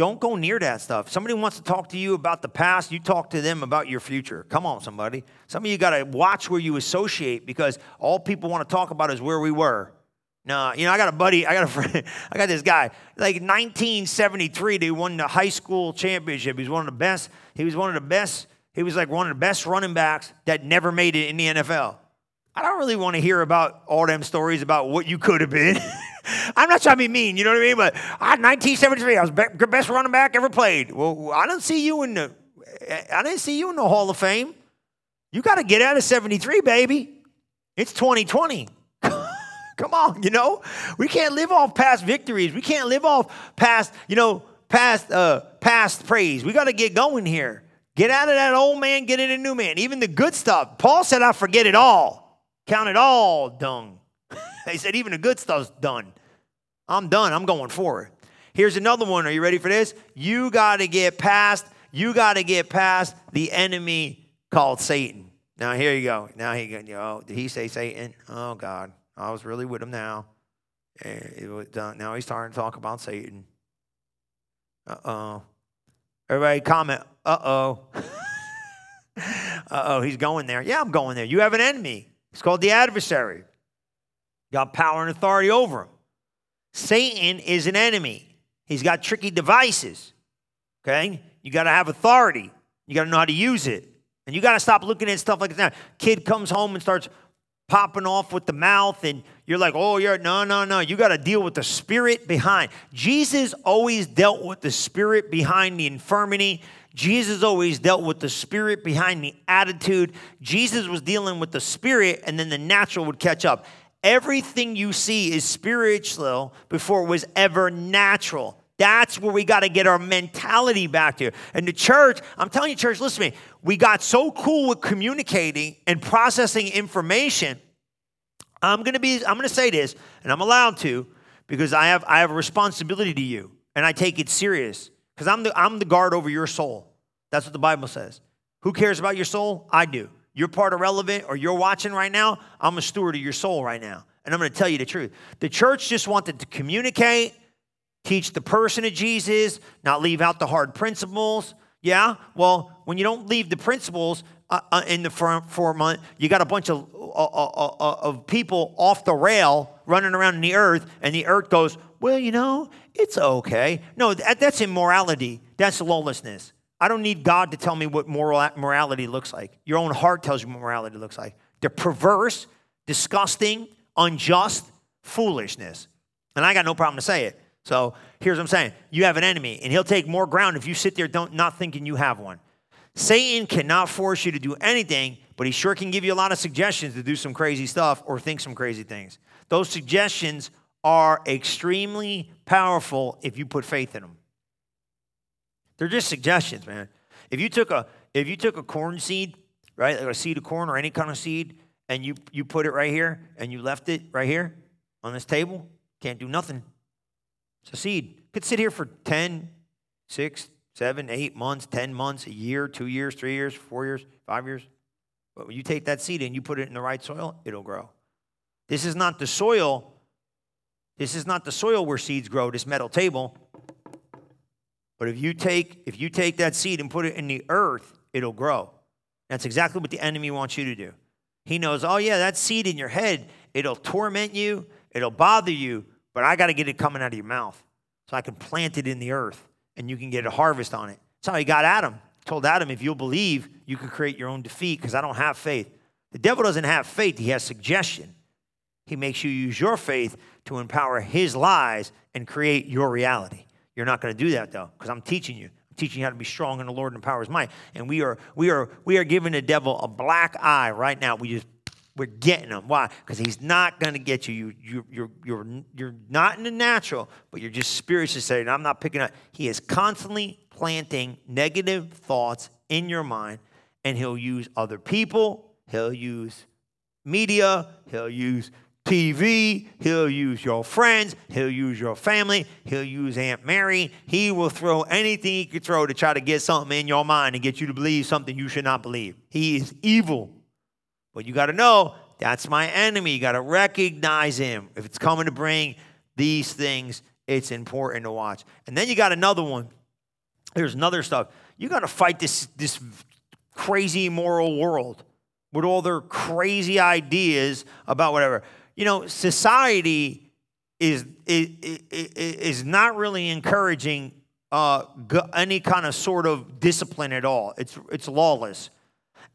Don't go near that stuff. Somebody wants to talk to you about the past, you talk to them about your future. Come on, somebody. Some of you got to watch where you associate because all people want to talk about is where we were. No, you know, I got a buddy, I got a *laughs* friend, I got this guy. Like 1973, they won the high school championship. He was one of the best, he was one of the best, he was like one of the best running backs that never made it in the NFL. I don't really want to hear about all them stories about what you could have been. *laughs* *laughs* I'm not trying to be mean, you know what I mean? But I, 1973, I was the best running back ever played. Well, I didn't see you in the, I didn't see you in the Hall of Fame. You got to get out of 73, baby. It's 2020. *laughs* Come on, you know? We can't live off past victories. We can't live off past, you know, past uh past praise. We got to get going here. Get out of that old man, get in a new man. Even the good stuff. Paul said, I forget it all. Count it all dung. He said, even the good stuff's done. I'm done. I'm going forward. Here's another one. Are you ready for this? You got to get past, you got to get past the enemy called Satan. Now here you go. Now he go, oh, did he say Satan? Oh God. I was really with him now. Eh, done. Now he's starting to talk about Satan. Uh-oh. Everybody comment, uh-oh. *laughs* uh-oh, he's going there. Yeah, I'm going there. You have an enemy. It's called the adversary. Got power and authority over him. Satan is an enemy. He's got tricky devices. Okay? You got to have authority. You got to know how to use it. And you got to stop looking at stuff like that. Kid comes home and starts popping off with the mouth and you're like, oh, you're no, no, no. You got to deal with the spirit behind. Jesus always dealt with the spirit behind the infirmity. Jesus always dealt with the spirit behind the attitude. Jesus was dealing with the spirit, and then the natural would catch up. Everything you see is spiritual before it was ever natural. That's where we got to get our mentality back to. And the church, I'm telling you, church, listen to me. We got so cool with communicating and processing information. I'm gonna be, I'm gonna say this, and I'm allowed to, because I have I have a responsibility to you, and I take it serious. Because I'm the I'm the guard over your soul. That's what the Bible says. Who cares about your soul? I do. You're part of relevant or you're watching right now, I'm a steward of your soul right now. And I'm gonna tell you the truth. The church just wanted to communicate teach the person of Jesus, not leave out the hard principles. Yeah, well, when you don't leave the principles uh, uh, in the front four month, you got a bunch of, uh, uh, uh, of people off the rail running around in the earth, and the earth goes, well, you know, it's okay. No, that, that's immorality. That's lawlessness. I don't need God to tell me what moral morality looks like. Your own heart tells you what morality looks like. They're perverse, disgusting, unjust, foolishness. And I got no problem to say it. So here's what I'm saying you have an enemy, and he'll take more ground if you sit there don't, not thinking you have one. Satan cannot force you to do anything, but he sure can give you a lot of suggestions to do some crazy stuff or think some crazy things. Those suggestions are extremely powerful if you put faith in them. They're just suggestions, man. If you took a if you took a corn seed, right, like a seed of corn or any kind of seed, and you you put it right here and you left it right here on this table, can't do nothing. It's a seed. Could sit here for 10, 6, 7, 8 months, 10 months, a year, two years, three years, four years, five years. But when you take that seed and you put it in the right soil, it'll grow. This is not the soil. This is not the soil where seeds grow, this metal table. But if you take if you take that seed and put it in the earth, it'll grow. That's exactly what the enemy wants you to do. He knows, oh yeah, that seed in your head, it'll torment you, it'll bother you, but I got to get it coming out of your mouth so I can plant it in the earth and you can get a harvest on it. That's how he got Adam. He told Adam, if you'll believe, you can create your own defeat because I don't have faith. The devil doesn't have faith, he has suggestion. He makes you use your faith to empower his lies and create your reality. You're not going to do that though, because I'm teaching you. I'm teaching you how to be strong in the Lord and power his might. And we are we are we are giving the devil a black eye right now. We just we're getting him. Why? Because he's not going to get you. You, you. You're, you're, you're not in the natural, but you're just spiritually saying, I'm not picking up. He is constantly planting negative thoughts in your mind, and he'll use other people, he'll use media, he'll use TV, he'll use your friends, he'll use your family, he'll use Aunt Mary. He will throw anything he could throw to try to get something in your mind and get you to believe something you should not believe. He is evil. But you got to know that's my enemy. You got to recognize him. If it's coming to bring these things, it's important to watch. And then you got another one. There's another stuff. You got to fight this, this crazy moral world with all their crazy ideas about whatever. You know, society is, is, is not really encouraging uh, any kind of sort of discipline at all. It's, it's lawless.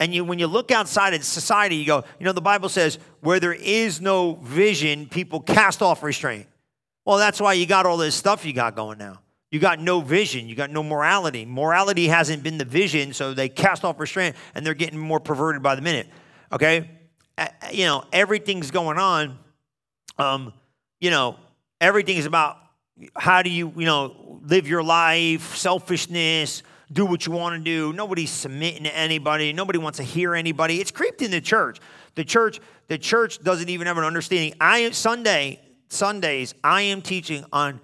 And you, when you look outside at society, you go, you know, the Bible says, where there is no vision, people cast off restraint. Well, that's why you got all this stuff you got going now. You got no vision. You got no morality. Morality hasn't been the vision, so they cast off restraint and they're getting more perverted by the minute. Okay? You know, everything's going on. Um, you know, everything is about how do you, you know, live your life, selfishness, do what you want to do. Nobody's submitting to anybody. Nobody wants to hear anybody. It's creeped in the church. The church, the church doesn't even have an understanding. I Sunday, Sundays, I am teaching on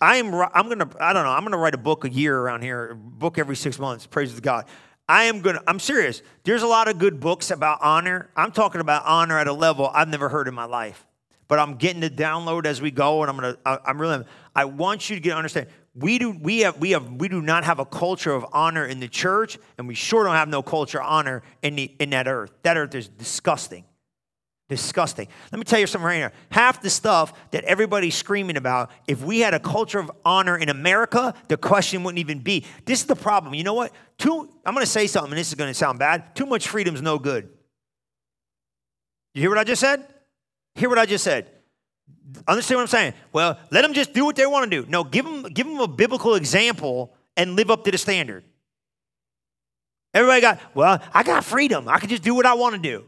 I am I'm gonna I don't know I'm gonna write a book a year around here, book every six months. Praise God. I am gonna I'm serious. There's a lot of good books about honor. I'm talking about honor at a level I've never heard in my life. But I'm getting to download as we go, and I'm gonna I, I'm really I want you to get understand. We do we have we have we do not have a culture of honor in the church, and we sure don't have no culture of honor in the in that earth. That earth is disgusting. Disgusting. Let me tell you something right here. Half the stuff that everybody's screaming about, if we had a culture of honor in America, the question wouldn't even be. This is the problem. You know what? Too, I'm going to say something, and this is going to sound bad. Too much freedom is no good. You hear what I just said? Hear what I just said. Understand what I'm saying? Well, let them just do what they want to do. No, give them, give them a biblical example and live up to the standard. Everybody got, well, I got freedom. I can just do what I want to do.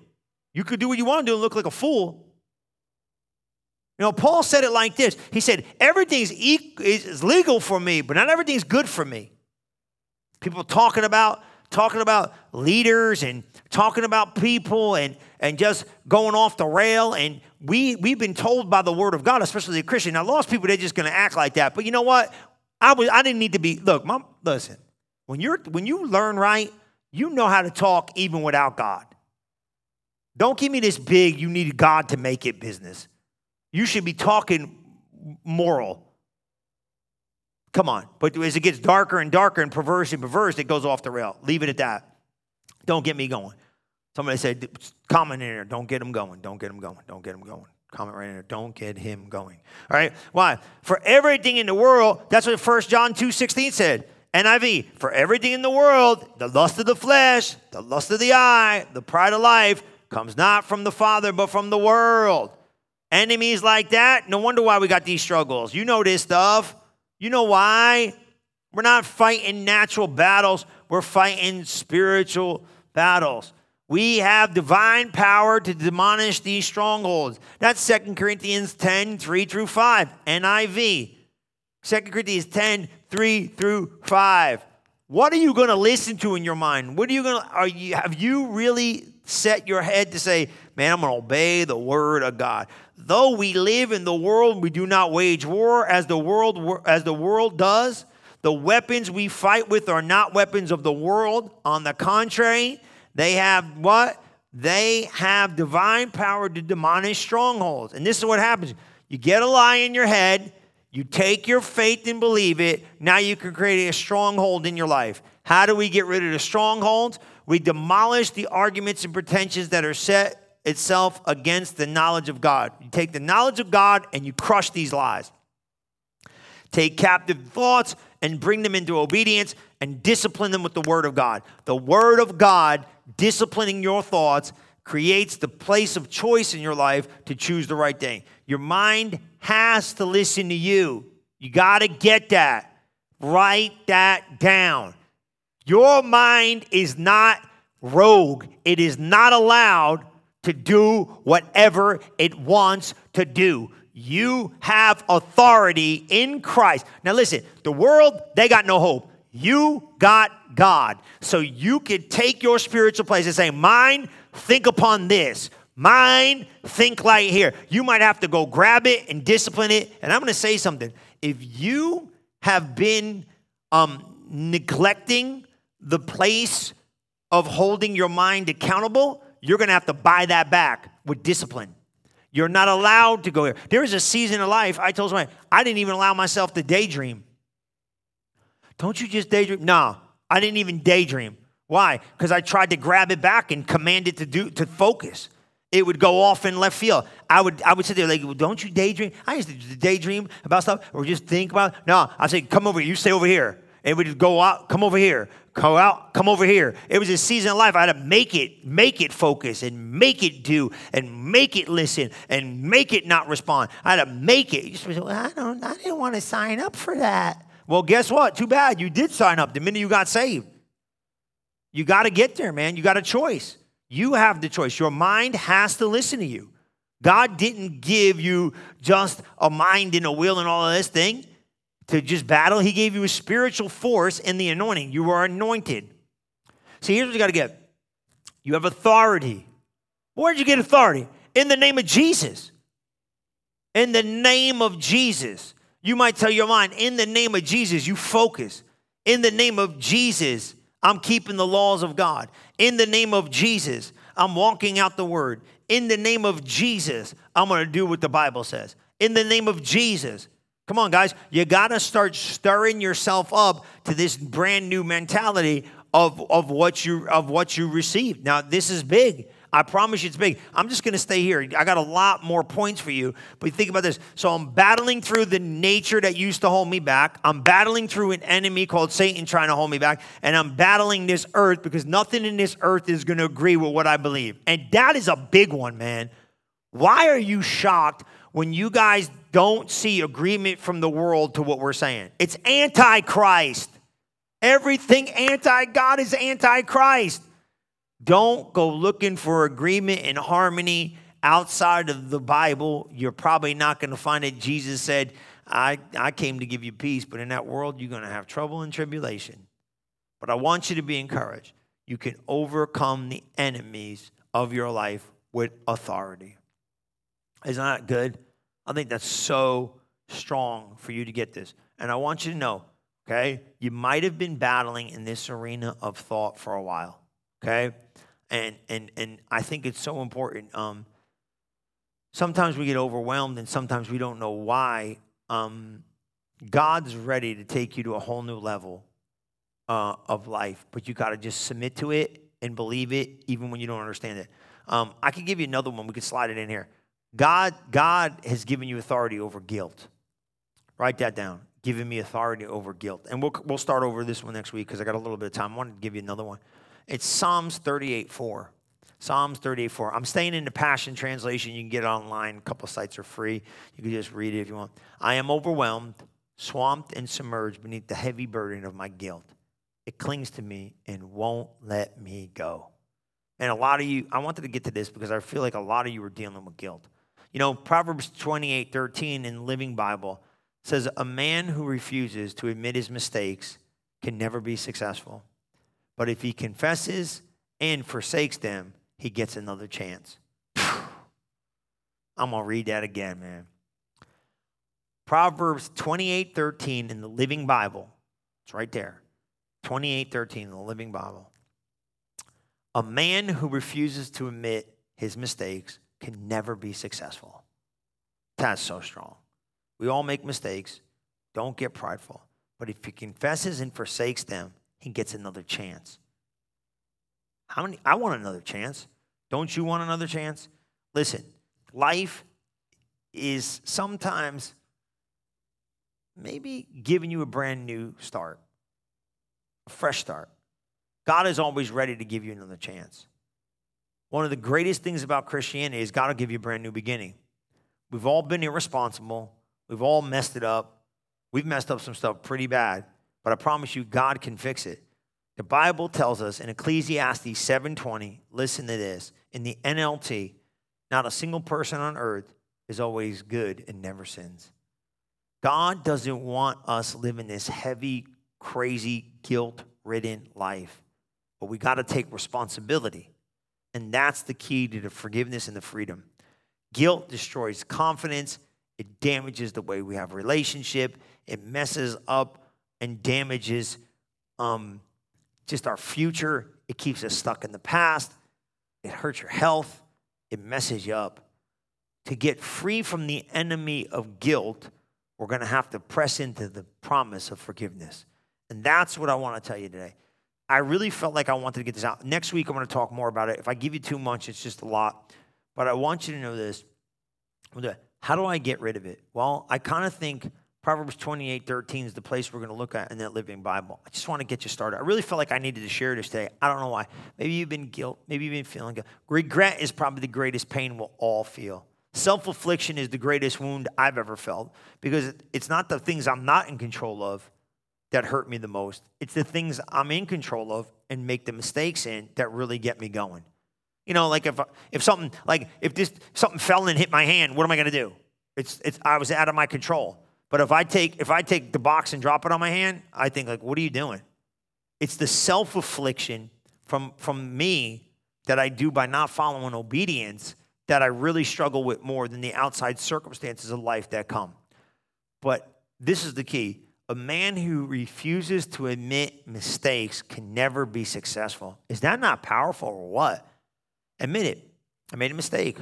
You could do what you want to do and look like a fool. You know, Paul said it like this He said, Everything's is legal for me, but not everything's good for me. People talking about talking about leaders and talking about people and, and just going off the rail. And we, we've been told by the word of God, especially the Christian. Now, lost people, they're just going to act like that. But you know what? I, was, I didn't need to be, look, mom, listen, when, you're, when you learn right, you know how to talk even without God. Don't give me this big, you need God to make it business. You should be talking moral. Come on. But as it gets darker and darker and perverse and perverse, it goes off the rail. Leave it at that. Don't get me going. Somebody said, comment in there. Don't get him going. Don't get him going. Don't get him going. Comment right in there. Don't get him going. All right? Why? For everything in the world, that's what 1 John 2 16 said. NIV, for everything in the world, the lust of the flesh, the lust of the eye, the pride of life, comes not from the Father, but from the world. Enemies like that, no wonder why we got these struggles. You know this stuff. You know why? We're not fighting natural battles, we're fighting spiritual battles. We have divine power to demolish these strongholds. That's Second Corinthians 10, 3 through 5, NIV. 2 Corinthians 10, 3 through 5. What are you going to listen to in your mind? What are you going to, are you, have you really set your head to say, man, I'm going to obey the word of God. Though we live in the world, we do not wage war as the world as the world does. The weapons we fight with are not weapons of the world. On the contrary, they have what? They have divine power to demolish strongholds. And this is what happens. You get a lie in your head, you take your faith and believe it. Now you can create a stronghold in your life. How do we get rid of the strongholds? We demolish the arguments and pretensions that are set itself against the knowledge of God. You take the knowledge of God and you crush these lies. Take captive thoughts and bring them into obedience and discipline them with the Word of God. The Word of God, disciplining your thoughts, creates the place of choice in your life to choose the right thing. Your mind has to listen to you. You got to get that. Write that down. Your mind is not rogue, it is not allowed to do whatever it wants to do. You have authority in Christ. Now, listen, the world, they got no hope. You got God. So you can take your spiritual place and say, Mine, think upon this. Mine, think like here. You might have to go grab it and discipline it. And I'm going to say something. If you have been um, neglecting the place of holding your mind accountable, you're going to have to buy that back with discipline. You're not allowed to go here. There is a season of life, I told somebody, I didn't even allow myself to daydream. Don't you just daydream? No, I didn't even daydream. Why? Because I tried to grab it back and command it to do to focus. It would go off in left field. I would I would sit there like, well, don't you daydream? I used to daydream about stuff or just think about. It. No, I say, come over. You stay over here. It would go out. Come over here Go out, come over here. It was a season of life. I had to make it, make it focus and make it do and make it listen and make it not respond. I had to make it. You say, well, I don't, I didn't want to sign up for that. Well, guess what? Too bad. You did sign up the minute you got saved. You got to get there, man. You got a choice. You have the choice. Your mind has to listen to you. God didn't give you just a mind and a will and all of this thing to just battle. He gave you a spiritual force in the anointing. You are anointed. See, here's what you got to get you have authority. Where did you get authority? In the name of Jesus. In the name of Jesus. You might tell your mind, in the name of Jesus, you focus. In the name of Jesus, I'm keeping the laws of God. In the name of Jesus, I'm walking out the word. In the name of Jesus, I'm going to do what the Bible says. In the name of Jesus, Come on, guys. You got to start stirring yourself up to this brand new mentality of, of, what you, of what you received. Now, this is big. I promise you it's big. I'm just going to stay here. I got a lot more points for you, but think about this. So I'm battling through the nature that used to hold me back. I'm battling through an enemy called Satan trying to hold me back, and I'm battling this earth because nothing in this earth is going to agree with what I believe. And that is a big one, man. Why are you shocked when you guys don't see agreement from the world to what we're saying. It's antichrist. Everything anti God is antichrist. Don't go looking for agreement and harmony outside of the Bible. You're probably not going to find it. Jesus said, I, I came to give you peace, but in that world, you're going to have trouble and tribulation. But I want you to be encouraged. You can overcome the enemies of your life with authority. Isn't that good? I think that's so strong for you to get this. And I want you to know, okay, you might have been battling in this arena of thought for a while, okay? And and and I think it's so important. Um, sometimes we get overwhelmed and sometimes we don't know why. Um, God's ready to take you to a whole new level uh, of life, but you got to just submit to it and believe it, even when you don't understand it. Um, I can give you another one. We could slide it in here. God, God has given you authority over guilt. Write that down. Giving me authority over guilt. And we'll, we'll start over this one next week because I got a little bit of time. I wanted to give you another one. It's Psalms 38 4. Psalms 38 4. I'm staying in the Passion Translation. You can get it online. A couple sites are free. You can just read it if you want. I am overwhelmed, swamped, and submerged beneath the heavy burden of my guilt. It clings to me and won't let me go. And a lot of you, I wanted to get to this because I feel like a lot of you are dealing with guilt. You know, Proverbs 28 13 in Living Bible says, A man who refuses to admit his mistakes can never be successful. But if he confesses and forsakes them, he gets another chance. *sighs* I'm going to read that again, man. Proverbs 28 13 in the Living Bible. It's right there. 28 13 in the Living Bible. A man who refuses to admit his mistakes can never be successful. That's so strong. We all make mistakes. Don't get prideful. But if he confesses and forsakes them, he gets another chance. How many? I want another chance. Don't you want another chance? Listen, life is sometimes maybe giving you a brand new start, a fresh start. God is always ready to give you another chance. One of the greatest things about Christianity is God will give you a brand new beginning. We've all been irresponsible. We've all messed it up. We've messed up some stuff pretty bad, but I promise you, God can fix it. The Bible tells us in Ecclesiastes 7:20, listen to this, in the NLT, not a single person on earth is always good and never sins. God doesn't want us living this heavy, crazy, guilt-ridden life. But we got to take responsibility. And that's the key to the forgiveness and the freedom. Guilt destroys confidence, it damages the way we have relationship, it messes up and damages um, just our future. It keeps us stuck in the past, it hurts your health, it messes you up. To get free from the enemy of guilt, we're going to have to press into the promise of forgiveness. And that's what I want to tell you today. I really felt like I wanted to get this out. Next week, I'm going to talk more about it. If I give you too much, it's just a lot. But I want you to know this. How do I get rid of it? Well, I kind of think Proverbs 28 13 is the place we're going to look at in that Living Bible. I just want to get you started. I really felt like I needed to share this today. I don't know why. Maybe you've been guilt. Maybe you've been feeling guilt. Regret is probably the greatest pain we'll all feel. Self affliction is the greatest wound I've ever felt because it's not the things I'm not in control of that hurt me the most. It's the things I'm in control of and make the mistakes in that really get me going. You know, like if if something like if this something fell and hit my hand, what am I going to do? It's it's I was out of my control. But if I take if I take the box and drop it on my hand, I think like, what are you doing? It's the self-affliction from from me that I do by not following obedience that I really struggle with more than the outside circumstances of life that come. But this is the key. A man who refuses to admit mistakes can never be successful. Is that not powerful or what? Admit it. I made a mistake.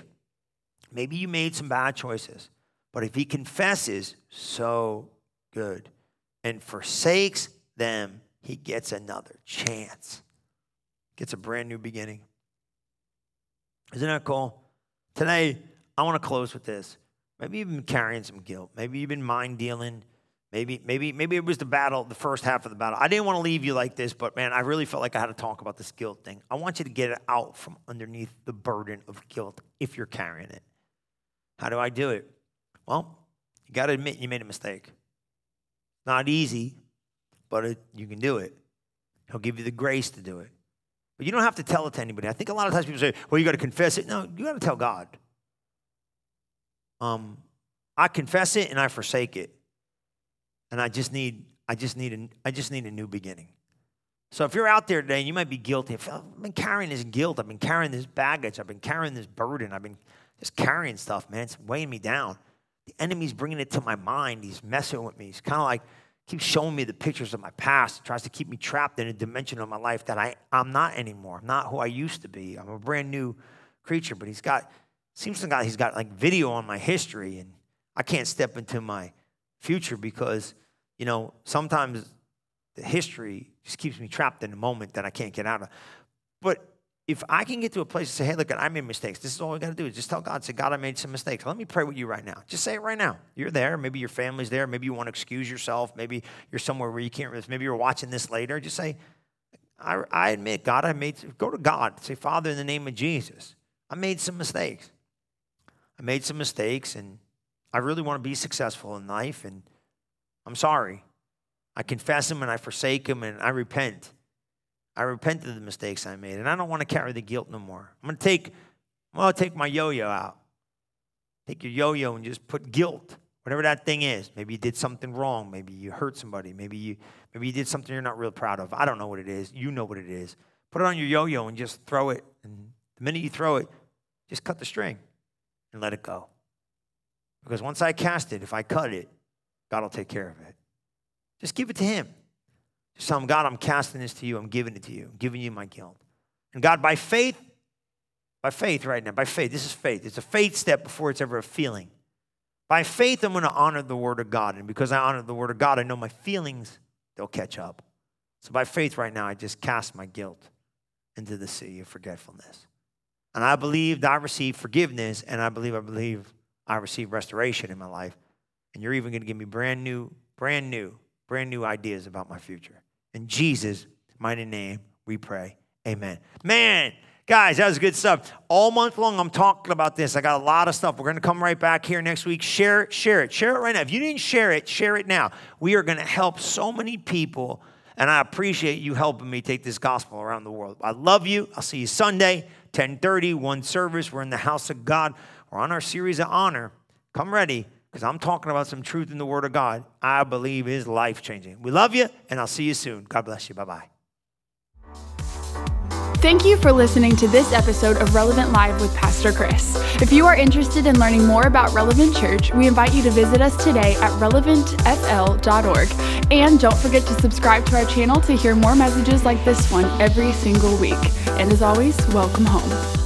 Maybe you made some bad choices. But if he confesses, so good, and forsakes them, he gets another chance. Gets a brand new beginning. Isn't that cool? Today, I want to close with this. Maybe you've been carrying some guilt. Maybe you've been mind dealing. Maybe, maybe, maybe it was the battle, the first half of the battle. I didn't want to leave you like this, but man, I really felt like I had to talk about this guilt thing. I want you to get it out from underneath the burden of guilt if you're carrying it. How do I do it? Well, you got to admit you made a mistake. Not easy, but it, you can do it. He'll give you the grace to do it. But you don't have to tell it to anybody. I think a lot of times people say, well, you got to confess it. No, you got to tell God. Um, I confess it and I forsake it. And I just need, I just need, a, I just need a new beginning. So if you're out there today and you might be guilty, I've been carrying this guilt, I've been carrying this baggage, I've been carrying this burden, I've been just carrying stuff, man. It's weighing me down. The enemy's bringing it to my mind. He's messing with me. He's kind of like, keeps showing me the pictures of my past. He tries to keep me trapped in a dimension of my life that I, I'm not anymore. I'm not who I used to be. I'm a brand new creature, but he's got, seems like he's got like video on my history, and I can't step into my future because, you know, sometimes the history just keeps me trapped in a moment that I can't get out of. But if I can get to a place to say, hey, look, I made mistakes. This is all I got to do is just tell God, say, God, I made some mistakes. Let me pray with you right now. Just say it right now. You're there. Maybe your family's there. Maybe you want to excuse yourself. Maybe you're somewhere where you can't. Maybe you're watching this later. Just say, I, I admit, God, I made. Go to God. Say, Father, in the name of Jesus, I made some mistakes. I made some mistakes, and I really want to be successful in life, and I'm sorry. I confess them and I forsake them and I repent. I repent of the mistakes I made, and I don't want to carry the guilt no more. I'm going to take, well, I'll take my yo-yo out. Take your yo-yo and just put guilt, whatever that thing is. Maybe you did something wrong. Maybe you hurt somebody. Maybe you, maybe you did something you're not real proud of. I don't know what it is. You know what it is. Put it on your yo-yo and just throw it. And the minute you throw it, just cut the string and let it go. Because once I cast it, if I cut it, God will take care of it. Just give it to Him. Just tell him, God, I'm casting this to you. I'm giving it to you. I'm giving you my guilt. And God, by faith, by faith right now, by faith, this is faith. It's a faith step before it's ever a feeling. By faith, I'm going to honor the word of God. And because I honor the word of God, I know my feelings, they'll catch up. So by faith right now, I just cast my guilt into the sea of forgetfulness. And I believed I received forgiveness, and I believe I believe I received restoration in my life. And you're even going to give me brand new, brand new brand new ideas about my future. In Jesus' mighty name, we pray. Amen. Man, guys, that was good stuff. All month long, I'm talking about this. I got a lot of stuff. We're going to come right back here next week. Share it, share it, share it right now. If you didn't share it, share it now. We are going to help so many people, and I appreciate you helping me take this gospel around the world. I love you. I'll see you Sunday, 10:30, one service. We're in the house of God. We're on our series of honor. Come ready because I'm talking about some truth in the Word of God I believe is life changing. We love you, and I'll see you soon. God bless you. Bye bye. Thank you for listening to this episode of Relevant Live with Pastor Chris. If you are interested in learning more about Relevant Church, we invite you to visit us today at relevantfl.org. And don't forget to subscribe to our channel to hear more messages like this one every single week. And as always, welcome home.